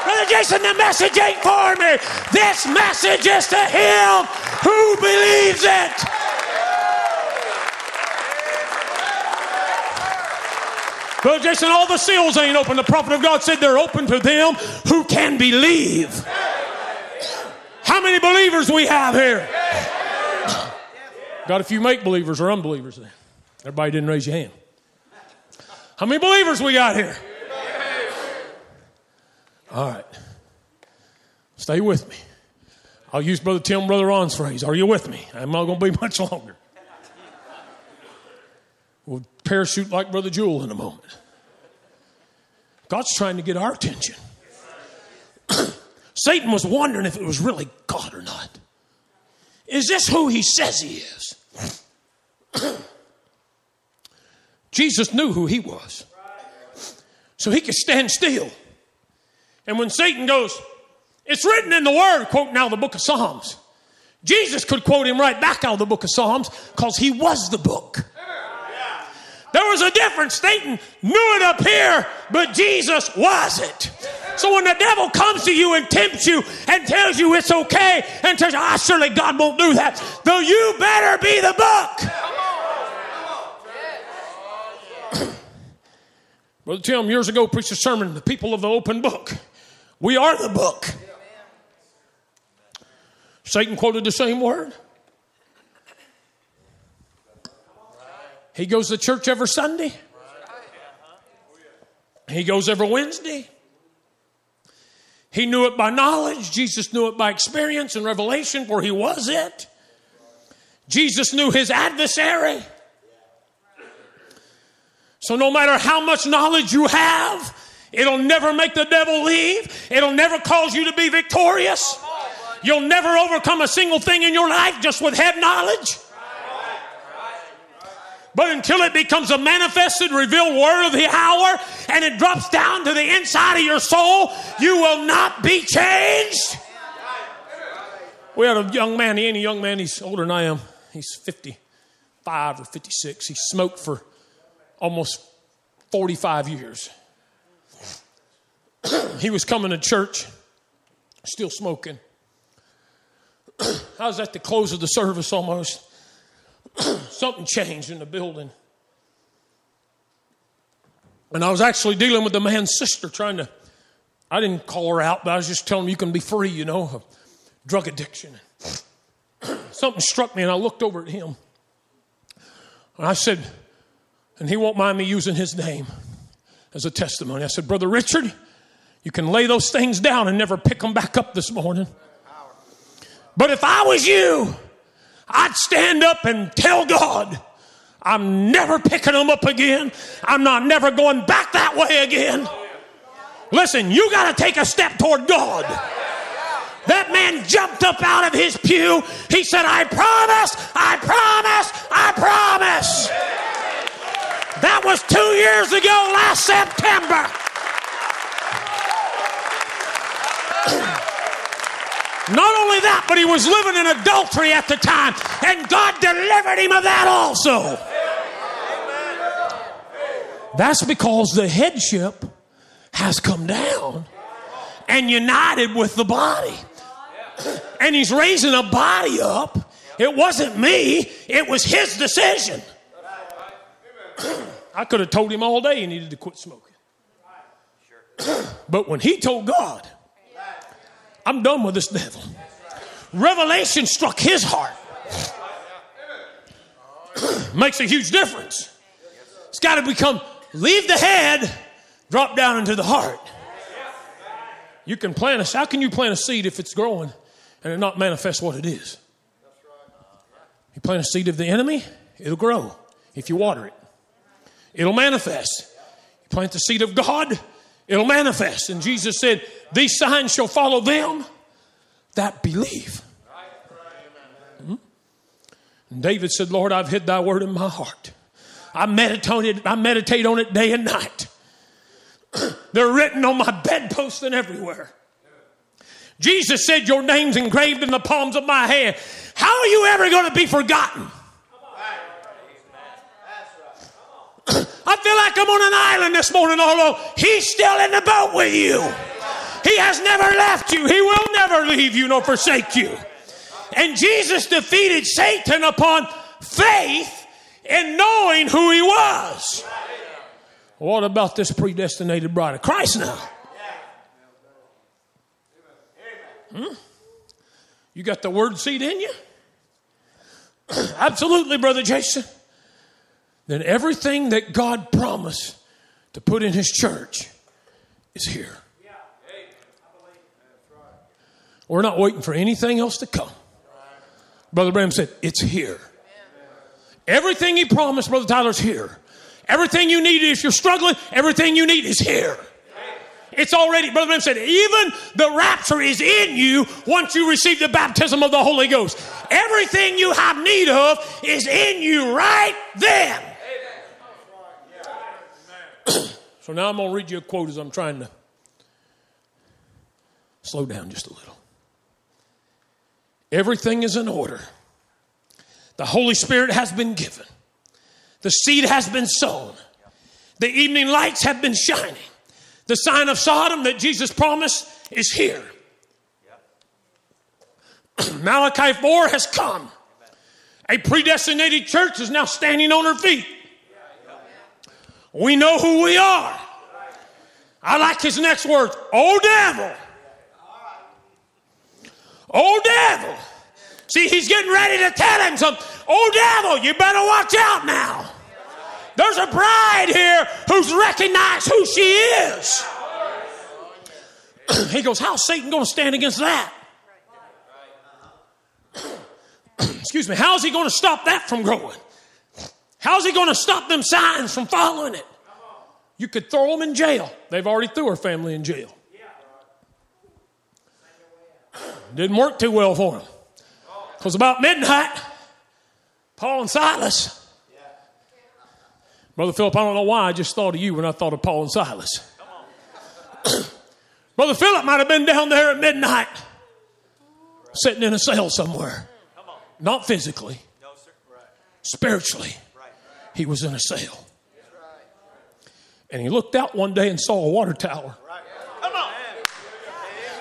Brother Jason, the message ain't for me. This message is to him who believes it. Brother Jason, all the seals ain't open. The prophet of God said they're open to them who can believe. How many believers we have here? Got a few make believers or unbelievers there. Everybody didn't raise your hand. How many believers we got here? All right. Stay with me. I'll use Brother Tim, Brother Ron's phrase. Are you with me? I'm not going to be [LAUGHS] much longer. Parachute like Brother Jewel in a moment. God's trying to get our attention. [CLEARS THROAT] Satan was wondering if it was really God or not. Is this who he says he is? [CLEARS THROAT] Jesus knew who he was. So he could stand still. And when Satan goes, it's written in the word, quote now the book of Psalms. Jesus could quote him right back out of the book of Psalms because he was the book. There was a difference. Satan knew it up here, but Jesus was it. So when the devil comes to you and tempts you and tells you it's okay and tells you, ah, surely God won't do that, though you better be the book. [COUGHS] Brother Tim years ago preached a sermon, The People of the Open Book. We are the book. Satan quoted the same word. He goes to church every Sunday. He goes every Wednesday. He knew it by knowledge. Jesus knew it by experience and revelation, for he was it. Jesus knew his adversary. So, no matter how much knowledge you have, it'll never make the devil leave. It'll never cause you to be victorious. You'll never overcome a single thing in your life just with head knowledge. But until it becomes a manifested, revealed word of the hour and it drops down to the inside of your soul, you will not be changed. We had a young man, he ain't a young man, he's older than I am. He's 55 or 56. He smoked for almost 45 years. [CLEARS THROAT] he was coming to church, still smoking. [CLEARS THROAT] I was at the close of the service almost. [CLEARS THROAT] something changed in the building. And I was actually dealing with the man's sister, trying to, I didn't call her out, but I was just telling him you can be free, you know, of drug addiction. [CLEARS THROAT] something struck me, and I looked over at him. And I said, and he won't mind me using his name as a testimony. I said, Brother Richard, you can lay those things down and never pick them back up this morning. But if I was you, I'd stand up and tell God, I'm never picking them up again. I'm not never going back that way again. Listen, you got to take a step toward God. That man jumped up out of his pew. He said, I promise, I promise, I promise. That was two years ago last September. Not only that, but he was living in adultery at the time, and God delivered him of that also. That's because the headship has come down and united with the body. And he's raising a body up. It wasn't me, it was his decision. [CLEARS THROAT] I could have told him all day he needed to quit smoking. [CLEARS THROAT] But when he told God, I'm done with this devil, revelation struck his heart. [CLEARS THROAT] Makes a huge difference. It's got to become leave the head, drop down into the heart. You can plant a how can you plant a seed if it's growing and it not manifest what it is? You plant a seed of the enemy, it'll grow if you water it. It'll manifest. You plant the seed of God, it'll manifest. And Jesus said, These signs shall follow them that believe. Hmm? And David said, Lord, I've hid thy word in my heart. I meditate, I meditate on it day and night. [CLEARS THROAT] They're written on my bedpost and everywhere. Jesus said, Your name's engraved in the palms of my hand. How are you ever going to be forgotten? Feel like I'm on an island this morning, although He's still in the boat with you. He has never left you, He will never leave you nor forsake you. And Jesus defeated Satan upon faith in knowing who He was. What about this predestinated bride of Christ now? Hmm? You got the word seed in you? [CLEARS THROAT] Absolutely, Brother Jason. Then everything that God promised to put in His church is here. We're not waiting for anything else to come. Brother Branham said, It's here. Everything He promised, Brother Tyler's here. Everything you need, if you're struggling, everything you need is here. It's already, Brother Branham said, even the rapture is in you once you receive the baptism of the Holy Ghost. Everything you have need of is in you right then. [CLEARS THROAT] so now I'm going to read you a quote as I'm trying to slow down just a little. Everything is in order. The Holy Spirit has been given. The seed has been sown. The evening lights have been shining. The sign of Sodom that Jesus promised is here. [CLEARS THROAT] Malachi 4 has come. A predestinated church is now standing on her feet. We know who we are. I like his next words. Oh, devil. Oh, devil. See, he's getting ready to tell him something. Oh, devil, you better watch out now. There's a bride here who's recognized who she is. [CLEARS THROAT] he goes, How's Satan going to stand against that? [CLEARS THROAT] Excuse me, how's he going to stop that from growing? How's he going to stop them signs from following it? You could throw them in jail. They've already threw her family in jail. [CLEARS THROAT] Didn't work too well for them. Because about midnight, Paul and Silas Brother Philip, I don't know why I just thought of you when I thought of Paul and Silas. [CLEARS THROAT] Brother Philip might have been down there at midnight, sitting in a cell somewhere. Not physically, spiritually. He was in a cell. And he looked out one day and saw a water tower.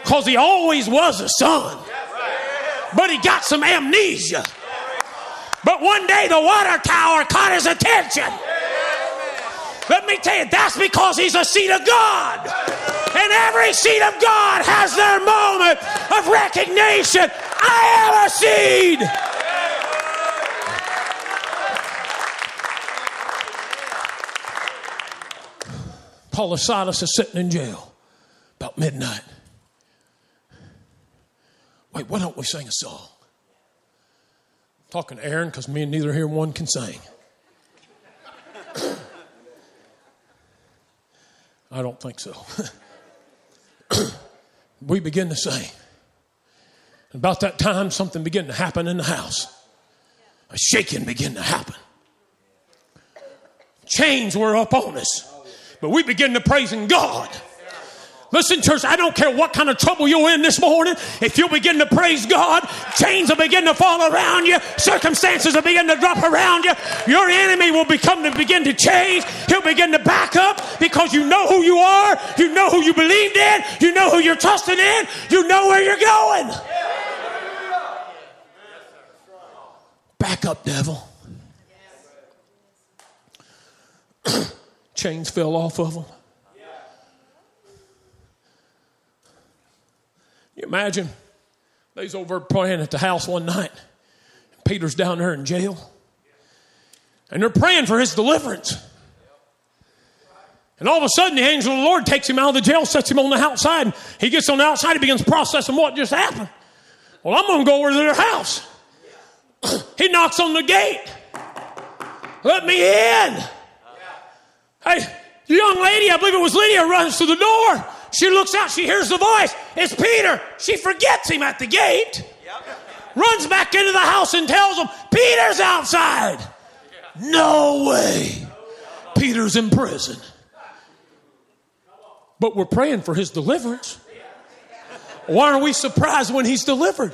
Because he always was a son. But he got some amnesia. But one day the water tower caught his attention. Let me tell you, that's because he's a seed of God. And every seed of God has their moment of recognition. I am a seed. Paul Silas is sitting in jail about midnight. Wait, why don't we sing a song? I'm talking to Aaron because me and neither here one can sing. [COUGHS] I don't think so. [COUGHS] we begin to sing. About that time, something began to happen in the house. A shaking began to happen. Chains were up on us. But we begin to praising God. Listen, church, I don't care what kind of trouble you're in this morning. If you begin to praise God, chains will begin to fall around you, circumstances will begin to drop around you. Your enemy will become to begin to change. He'll begin to back up because you know who you are, you know who you believed in, you know who you're trusting in, you know where you're going. Back up, devil. [CLEARS THROAT] Chains fell off of them. You imagine they's over praying at the house one night. Peter's down there in jail. And they're praying for his deliverance. And all of a sudden, the angel of the Lord takes him out of the jail, sets him on the outside. He gets on the outside, he begins processing what just happened. Well, I'm going to go over to their house. [CLEARS THROAT] he knocks on the gate. Let me in. Hey, the young lady, I believe it was Lydia, runs to the door. She looks out, she hears the voice. It's Peter. She forgets him at the gate, runs back into the house and tells him, Peter's outside. No way. Peter's in prison. But we're praying for his deliverance. Why aren't we surprised when he's delivered?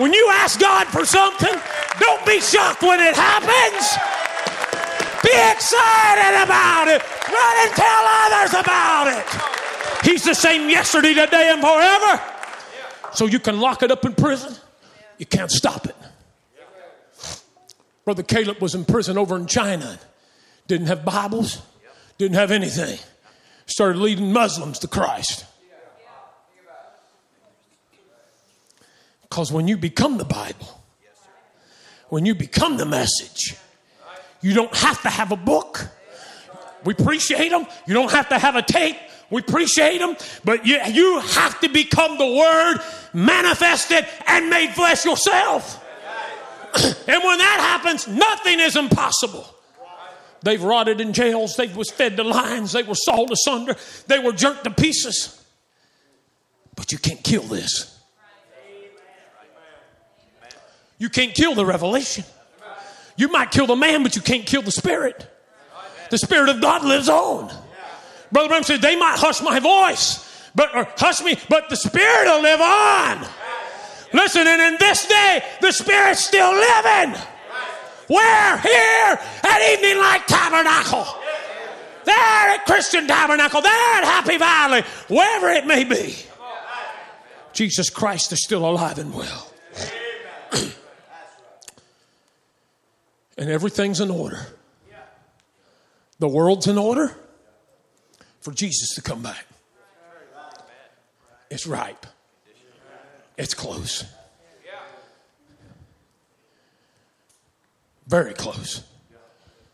When you ask God for something, don't be shocked when it happens. Be excited about it. Run and tell others about it. He's the same yesterday, today, and forever. So you can lock it up in prison. You can't stop it. Brother Caleb was in prison over in China. Didn't have Bibles, didn't have anything. Started leading Muslims to Christ. Because when you become the Bible, when you become the message, you don't have to have a book. We appreciate them. You don't have to have a tape. We appreciate them. But you, you have to become the Word manifested and made flesh yourself. [CLEARS THROAT] and when that happens, nothing is impossible. They've rotted in jails. They was fed to lions. They were sawed asunder. They were jerked to pieces. But you can't kill this. You can't kill the revelation. You might kill the man, but you can't kill the spirit. The spirit of God lives on. Brother Branham said, they might hush my voice, but or hush me, but the spirit will live on. Listen, and in this day, the spirit's still living. Where? Here at Evening Light Tabernacle. There at Christian Tabernacle. There at Happy Valley. Wherever it may be. Jesus Christ is still alive and well. [CLEARS THROAT] and everything's in order. The world's in order for Jesus to come back. It's ripe, it's close. Very close.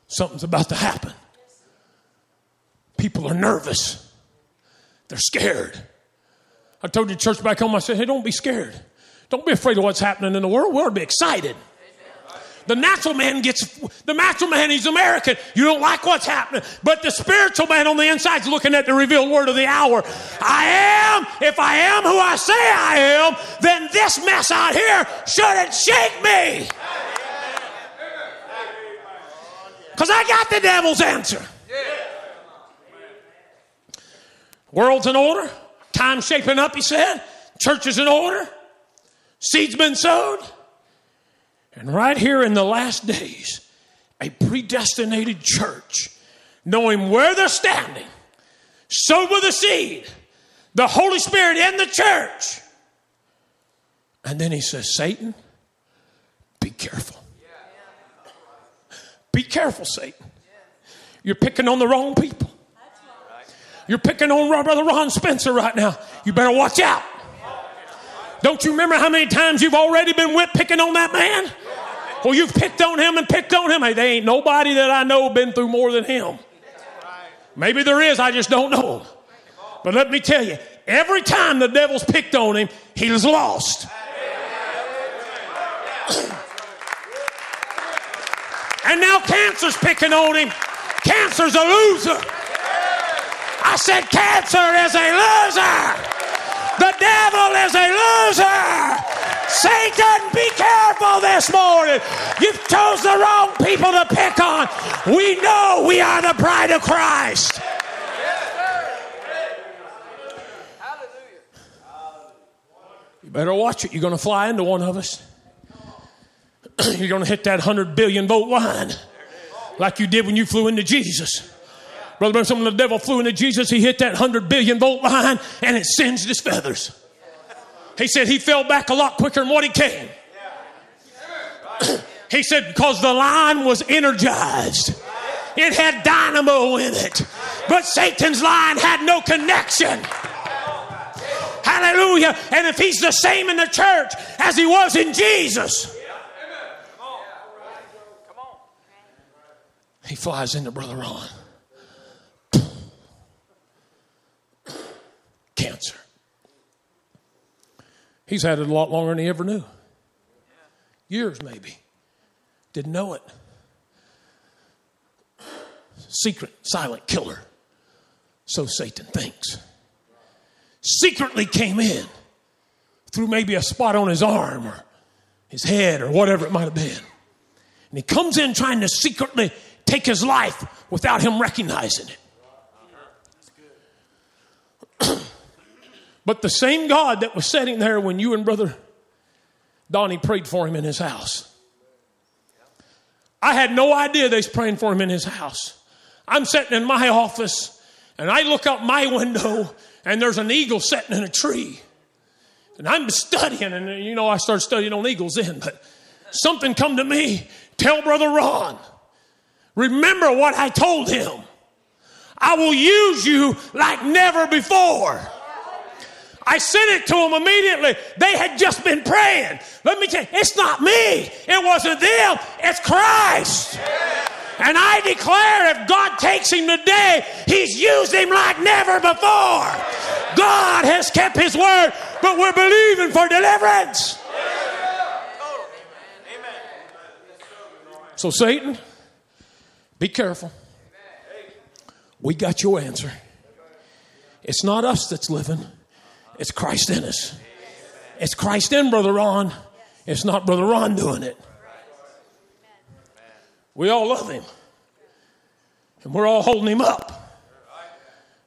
Something's about to happen. People are nervous. They're scared. I told you, church back home, I said, hey, don't be scared. Don't be afraid of what's happening in the world. We're to be excited. The natural man gets, the natural man, he's American. You don't like what's happening. But the spiritual man on the inside is looking at the revealed word of the hour. I am, if I am who I say I am, then this mess out here shouldn't shake me. Because I got the devil's answer. World's in order. Time shaping up, he said. Church is in order. Seeds been sowed. And right here in the last days, a predestinated church, knowing where they're standing, sowed with a seed, the Holy Spirit in the church. And then he says, Satan, be careful. Be careful, Satan. You're picking on the wrong people. You're picking on Brother Ron Spencer right now. You better watch out. Don't you remember how many times you've already been whipped picking on that man? Well, you've picked on him and picked on him. Hey, there ain't nobody that I know been through more than him. Maybe there is, I just don't know. But let me tell you, every time the devil's picked on him, he's lost. [CLEARS THROAT] and now cancer's picking on him. Cancer's a loser. I said, cancer is a loser. The devil is a loser. Satan, be careful. this morning. You've chose the wrong people to pick on. We know we are the bride of Christ. You better watch it. You're going to fly into one of us. [CLEARS THROAT] You're going to hit that 100 billion volt line like you did when you flew into Jesus. Brother of the devil flew into Jesus, he hit that 100 billion volt line and it singed his feathers. He said he fell back a lot quicker than what he came. he said because the line was energized. It had dynamo in it. But Satan's line had no connection. Hallelujah. And if he's the same in the church as he was in Jesus, he flies into Brother Ron. Cancer. He's had it a lot longer than he ever knew. Years, maybe. Didn't know it. Secret, silent killer. So Satan thinks. Secretly came in through maybe a spot on his arm or his head or whatever it might have been. And he comes in trying to secretly take his life without him recognizing it. [CLEARS THROAT] but the same God that was sitting there when you and Brother Donnie prayed for him in his house. I had no idea they was praying for him in his house. I'm sitting in my office and I look out my window and there's an eagle sitting in a tree. And I'm studying, and you know, I started studying on eagles then, but something come to me. Tell Brother Ron, Remember what I told him. I will use you like never before. I sent it to them immediately. They had just been praying. Let me tell you, it's not me. It wasn't them. It's Christ. And I declare if God takes him today, he's used him like never before. God has kept his word, but we're believing for deliverance. So, Satan, be careful. We got your answer. It's not us that's living, it's Christ in us. It's Christ in Brother Ron. It's not Brother Ron doing it. We all love him. And we're all holding him up.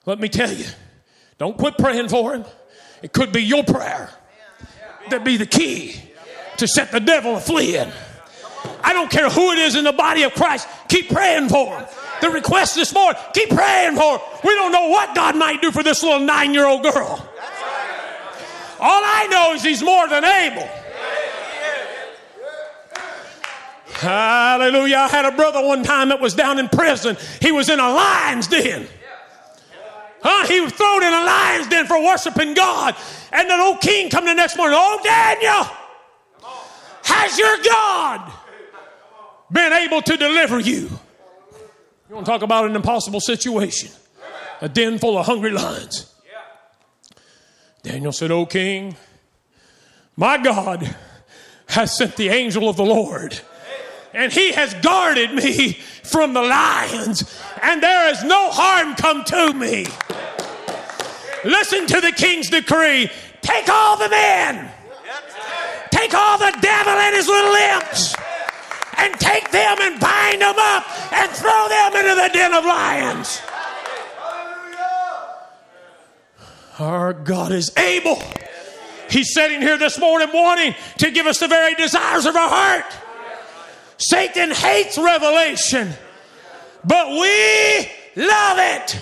Let me tell you, don't quit praying for him. It could be your prayer that be the key to set the devil fleeing. I don't care who it is in the body of Christ. Keep praying for him. The request this morning, keep praying for them. We don't know what God might do for this little nine year old girl. All I know is He's more than able. Hallelujah. I had a brother one time that was down in prison. He was in a lion's den. Huh? He was thrown in a lion's den for worshiping God. And the old king come the next morning. Oh, Daniel, has your God been able to deliver you. You want to talk about an impossible situation? A den full of hungry lions. Daniel said, O king, my God has sent the angel of the Lord, and he has guarded me from the lions, and there is no harm come to me. Listen to the king's decree take all the men, take all the devil and his little imps and take them and bind them up and throw them into the den of lions. Our God is able. He's sitting here this morning wanting to give us the very desires of our heart. Satan hates revelation, but we love it.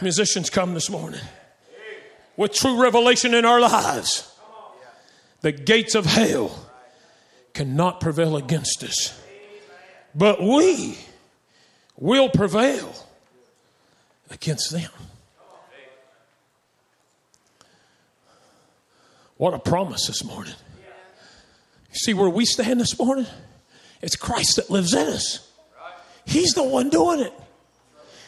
Musicians come this morning with true revelation in our lives. The gates of hell cannot prevail against us. But we will prevail against them. What a promise this morning. You see where we stand this morning? It's Christ that lives in us. He's the one doing it.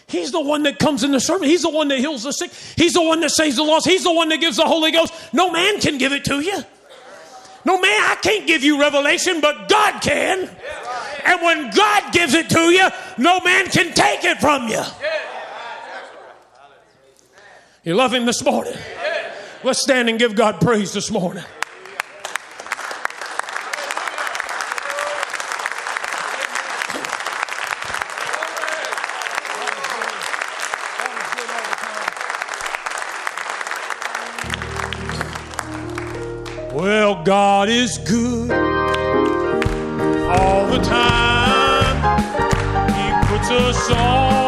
He's the one that comes in the sermon. He's the one that heals the sick. He's the one that saves the lost. He's the one that gives the Holy Ghost. No man can give it to you. No, man, I can't give you revelation, but God can. And when God gives it to you, no man can take it from you. You love Him this morning? Let's stand and give God praise this morning. Well, God is good all the time. He puts us on.